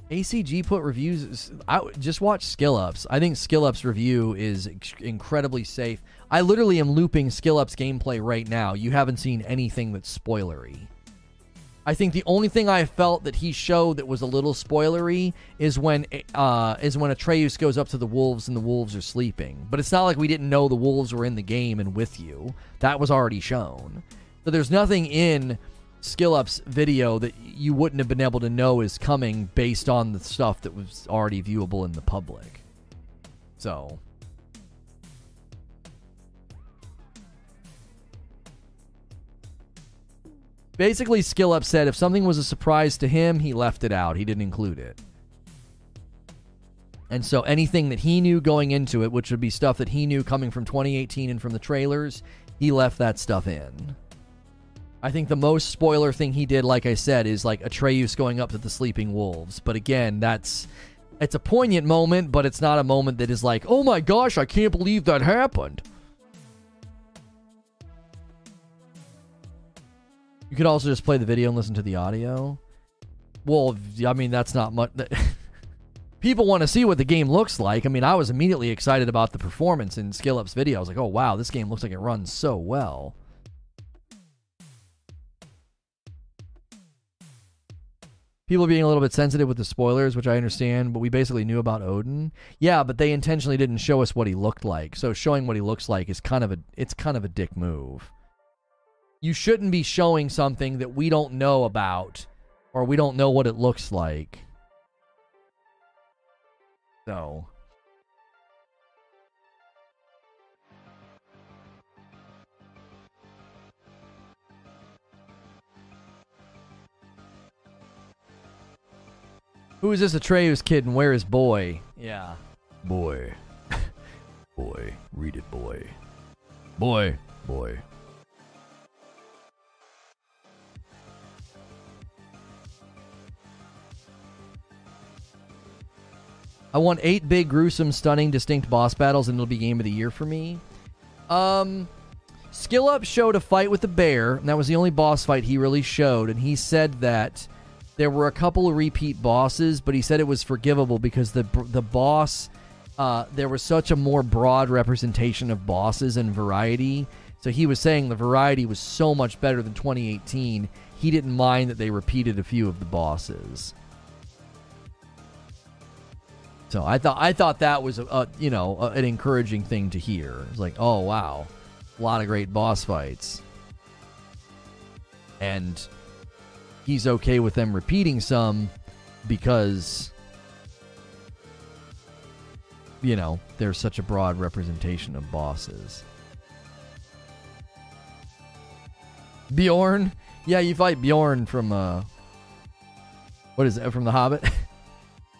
ACG put reviews. I just watch Skill Ups. I think Skill Ups review is incredibly safe. I literally am looping Skill Up's gameplay right now. You haven't seen anything that's spoilery. I think the only thing I felt that he showed that was a little spoilery is when uh, is when Atreus goes up to the wolves and the wolves are sleeping. But it's not like we didn't know the wolves were in the game and with you. That was already shown. So there's nothing in Skill Up's video that you wouldn't have been able to know is coming based on the stuff that was already viewable in the public. So Basically, Skill Up said if something was a surprise to him, he left it out. He didn't include it. And so anything that he knew going into it, which would be stuff that he knew coming from 2018 and from the trailers, he left that stuff in. I think the most spoiler thing he did, like I said, is like Atreus going up to the sleeping wolves. But again, that's it's a poignant moment, but it's not a moment that is like, oh my gosh, I can't believe that happened. You could also just play the video and listen to the audio. Well, I mean, that's not much. People want to see what the game looks like. I mean, I was immediately excited about the performance in Skill Up's video. I was like, oh, wow, this game looks like it runs so well. People being a little bit sensitive with the spoilers, which I understand, but we basically knew about Odin. Yeah, but they intentionally didn't show us what he looked like. So showing what he looks like is kind of a it's kind of a dick move you shouldn't be showing something that we don't know about or we don't know what it looks like. So. Who is this Atreus kid and where is boy? Yeah. Boy. boy. Read it, boy. Boy. Boy. I want eight big, gruesome, stunning, distinct boss battles, and it'll be game of the year for me. Um, Skill Up showed a fight with the bear, and that was the only boss fight he really showed. And he said that There were a couple of repeat bosses, but he said it was forgivable because the the boss uh, there was such a more broad representation of bosses and variety. So he was saying the variety was so much better than 2018. He didn't mind that they repeated a few of the bosses. So I thought I thought that was a, a you know a, an encouraging thing to hear. It's like, oh wow, a lot of great boss fights, and he's okay with them repeating some because you know there's such a broad representation of bosses. Bjorn, yeah, you fight Bjorn from uh, what is it from The Hobbit?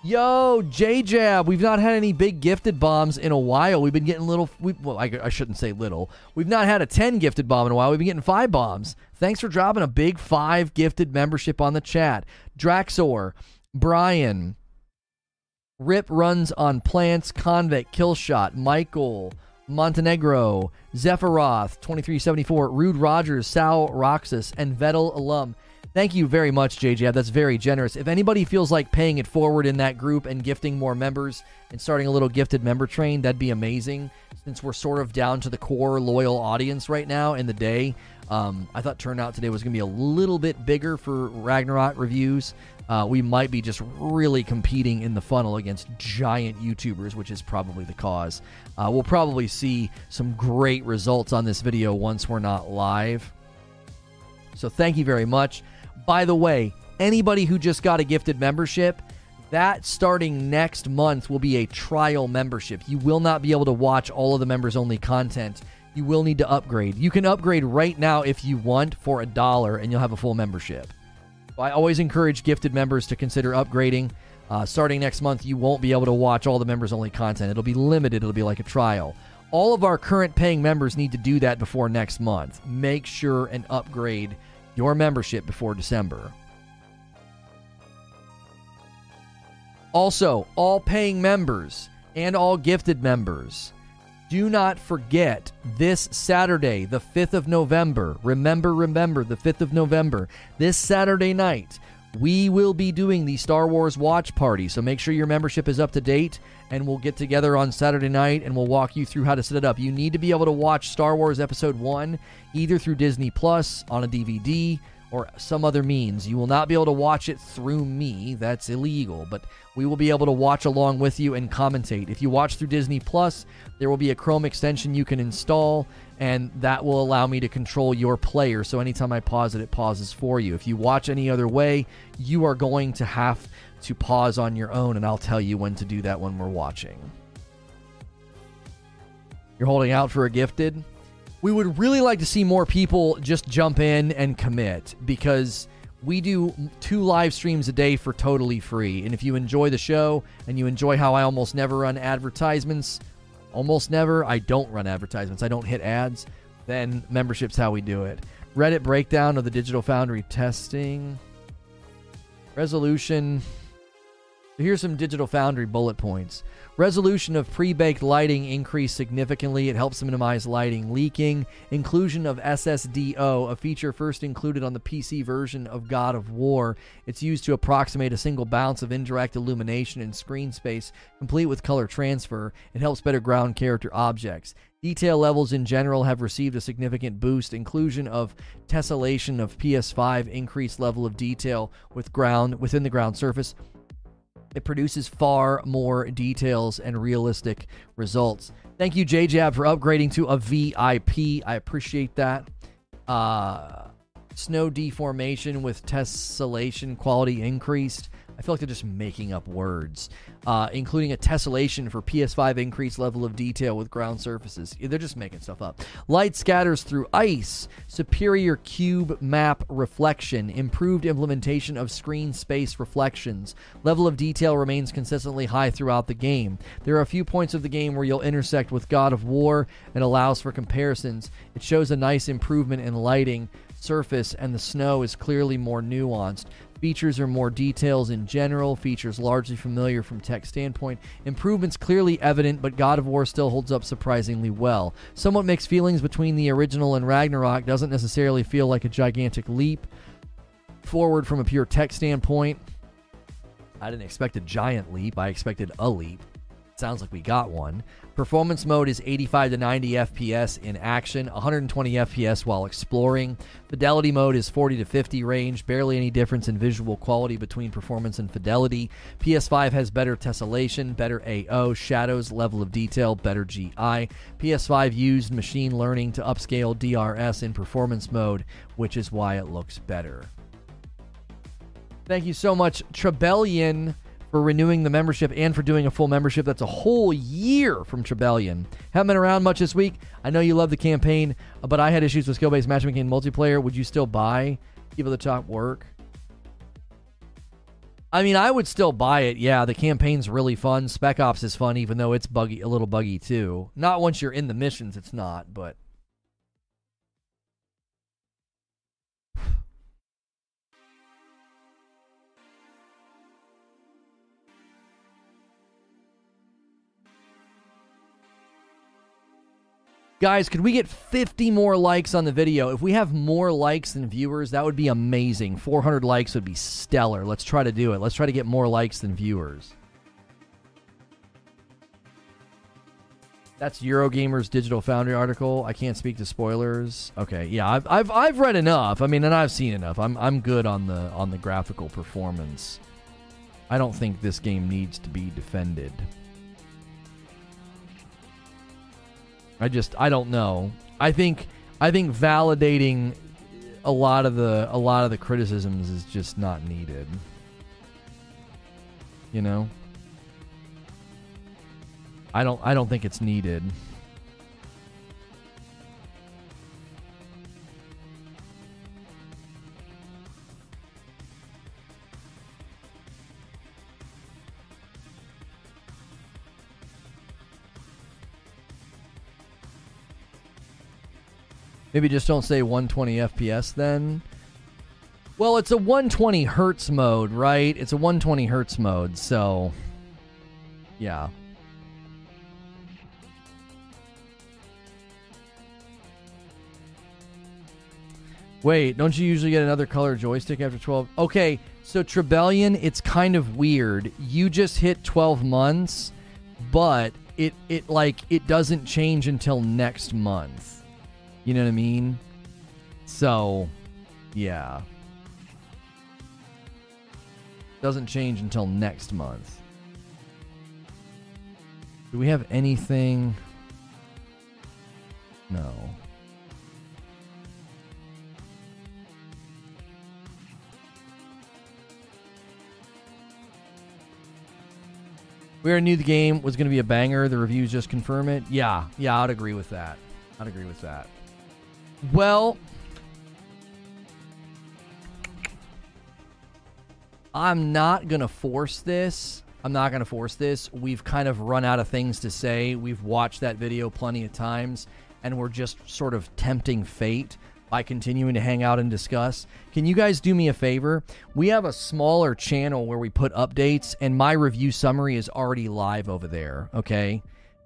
Yo, J Jab, we've not had any big gifted bombs in a while. We've been getting little, we, well, I, I, shouldn't say little. We've not had a 10 gifted bomb in a while. We've been getting five bombs. Thanks for dropping a big five gifted membership on the chat. Draxor, Brian, Rip runs on plants, Convict, Killshot, Michael, Montenegro, Zephyroth, 2374, Rude Rogers, Sal Roxas, and Vettel alum. Thank you very much, JJ. That's very generous. If anybody feels like paying it forward in that group and gifting more members and starting a little gifted member train, that'd be amazing. Since we're sort of down to the core loyal audience right now in the day, um, I thought turnout today was going to be a little bit bigger for Ragnarok reviews. Uh, we might be just really competing in the funnel against giant YouTubers, which is probably the cause. Uh, we'll probably see some great results on this video once we're not live. So thank you very much. By the way, anybody who just got a gifted membership, that starting next month will be a trial membership. You will not be able to watch all of the members only content. You will need to upgrade. You can upgrade right now if you want for a dollar and you'll have a full membership. I always encourage gifted members to consider upgrading. Uh, starting next month, you won't be able to watch all the members only content. It'll be limited, it'll be like a trial. All of our current paying members need to do that before next month. Make sure and upgrade your membership before December. Also, all paying members and all gifted members, do not forget this Saturday, the 5th of November. Remember, remember, the 5th of November. This Saturday night, we will be doing the Star Wars watch party. So make sure your membership is up to date and we'll get together on Saturday night and we'll walk you through how to set it up. You need to be able to watch Star Wars Episode 1 either through Disney Plus on a DVD or some other means. You will not be able to watch it through me. That's illegal, but we will be able to watch along with you and commentate. If you watch through Disney Plus, there will be a Chrome extension you can install and that will allow me to control your player. So anytime I pause it, it pauses for you. If you watch any other way, you are going to have to pause on your own, and I'll tell you when to do that when we're watching. You're holding out for a gifted? We would really like to see more people just jump in and commit because we do two live streams a day for totally free. And if you enjoy the show and you enjoy how I almost never run advertisements, almost never, I don't run advertisements, I don't hit ads, then membership's how we do it. Reddit breakdown of the Digital Foundry testing. Resolution Here's some Digital Foundry bullet points. Resolution of pre baked lighting increased significantly. It helps minimize lighting leaking. Inclusion of SSDO, a feature first included on the PC version of God of War. It's used to approximate a single bounce of indirect illumination in screen space, complete with color transfer. It helps better ground character objects. Detail levels in general have received a significant boost. Inclusion of tessellation of PS5 increased level of detail with ground within the ground surface it produces far more details and realistic results. Thank you, JJab, for upgrading to a VIP. I appreciate that. Uh, snow deformation with tessellation quality increased. I feel like they're just making up words, uh, including a tessellation for PS5 increased level of detail with ground surfaces. They're just making stuff up. Light scatters through ice, superior cube map reflection, improved implementation of screen space reflections. Level of detail remains consistently high throughout the game. There are a few points of the game where you'll intersect with God of War and allows for comparisons. It shows a nice improvement in lighting surface and the snow is clearly more nuanced. Features are more details in general, features largely familiar from tech standpoint. Improvements clearly evident, but God of War still holds up surprisingly well. Somewhat mixed feelings between the original and Ragnarok doesn't necessarily feel like a gigantic leap forward from a pure tech standpoint. I didn't expect a giant leap. I expected a leap. Sounds like we got one. Performance mode is 85 to 90 FPS in action, 120 FPS while exploring. Fidelity mode is 40 to 50 range, barely any difference in visual quality between performance and fidelity. PS5 has better tessellation, better AO, shadows, level of detail, better GI. PS5 used machine learning to upscale DRS in performance mode, which is why it looks better. Thank you so much, Trebellion for renewing the membership and for doing a full membership. That's a whole year from Trebellion. Haven't been around much this week. I know you love the campaign, but I had issues with skill based matchmaking multiplayer. Would you still buy Evil the Top Work? I mean, I would still buy it. Yeah, the campaign's really fun. Spec Ops is fun, even though it's buggy, a little buggy too. Not once you're in the missions, it's not, but Guys, could we get 50 more likes on the video? If we have more likes than viewers, that would be amazing. 400 likes would be stellar. Let's try to do it. Let's try to get more likes than viewers. That's Eurogamer's Digital Foundry article. I can't speak to spoilers. Okay, yeah, I've, I've, I've read enough. I mean, and I've seen enough. I'm, I'm good on the on the graphical performance. I don't think this game needs to be defended. I just I don't know. I think I think validating a lot of the a lot of the criticisms is just not needed. You know? I don't I don't think it's needed. Maybe just don't say 120 FPS then. Well, it's a 120 hertz mode, right? It's a 120 hertz mode, so yeah. Wait, don't you usually get another color joystick after 12? Okay, so Trebellion, it's kind of weird. You just hit 12 months, but it it like it doesn't change until next month. You know what I mean? So, yeah. Doesn't change until next month. Do we have anything? No. We already knew the game was going to be a banger. The reviews just confirm it. Yeah, yeah, I'd agree with that. I'd agree with that. Well, I'm not going to force this. I'm not going to force this. We've kind of run out of things to say. We've watched that video plenty of times, and we're just sort of tempting fate by continuing to hang out and discuss. Can you guys do me a favor? We have a smaller channel where we put updates, and my review summary is already live over there, okay?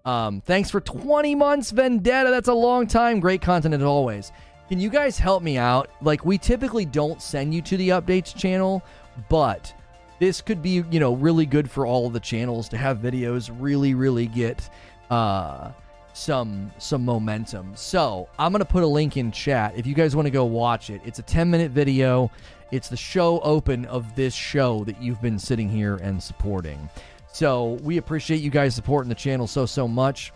Um, thanks for 20 months, Vendetta. That's a long time. Great content as always. Can you guys help me out? Like, we typically don't send you to the updates channel, but this could be, you know, really good for all of the channels to have videos really, really get uh, some some momentum. So I'm gonna put a link in chat if you guys want to go watch it. It's a 10 minute video. It's the show open of this show that you've been sitting here and supporting. So we appreciate you guys supporting the channel so, so much.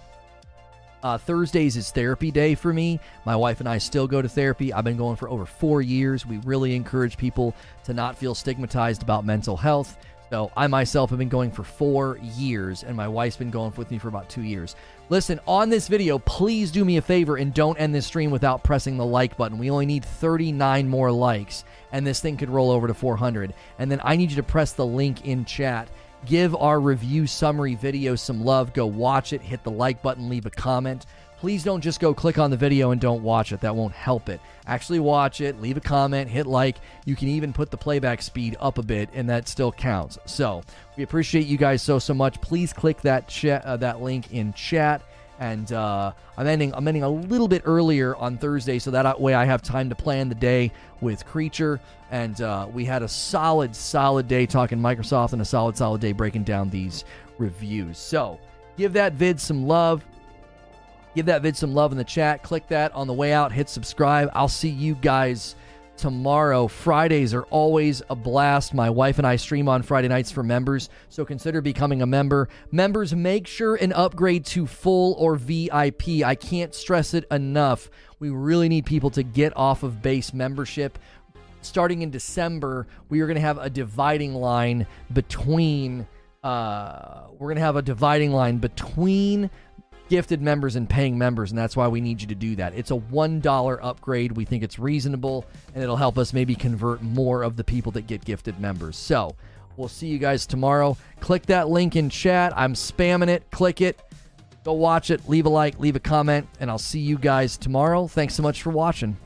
Uh, Thursdays is therapy day for me. My wife and I still go to therapy. I've been going for over four years. We really encourage people to not feel stigmatized about mental health. So I myself have been going for four years, and my wife's been going with me for about two years. Listen, on this video, please do me a favor and don't end this stream without pressing the like button. We only need 39 more likes, and this thing could roll over to 400. And then I need you to press the link in chat Give our review summary video some love. Go watch it, hit the like button, leave a comment. Please don't just go click on the video and don't watch it. That won't help it. Actually, watch it, leave a comment, hit like. You can even put the playback speed up a bit, and that still counts. So we appreciate you guys so so much. Please click that chat, uh, that link in chat, and uh, I'm ending I'm ending a little bit earlier on Thursday, so that way I have time to plan the day with Creature. And uh, we had a solid, solid day talking Microsoft, and a solid, solid day breaking down these reviews. So give that vid some love. Give that vid some love in the chat. Click that on the way out. Hit subscribe. I'll see you guys tomorrow. Fridays are always a blast. My wife and I stream on Friday nights for members, so consider becoming a member. Members, make sure and upgrade to full or VIP. I can't stress it enough. We really need people to get off of base membership. Starting in December, we are going to have a dividing line between. Uh, we're going to have a dividing line between gifted members and paying members, and that's why we need you to do that. It's a $1 upgrade. We think it's reasonable, and it'll help us maybe convert more of the people that get gifted members. So we'll see you guys tomorrow. Click that link in chat. I'm spamming it. Click it. Go watch it. Leave a like, leave a comment, and I'll see you guys tomorrow. Thanks so much for watching.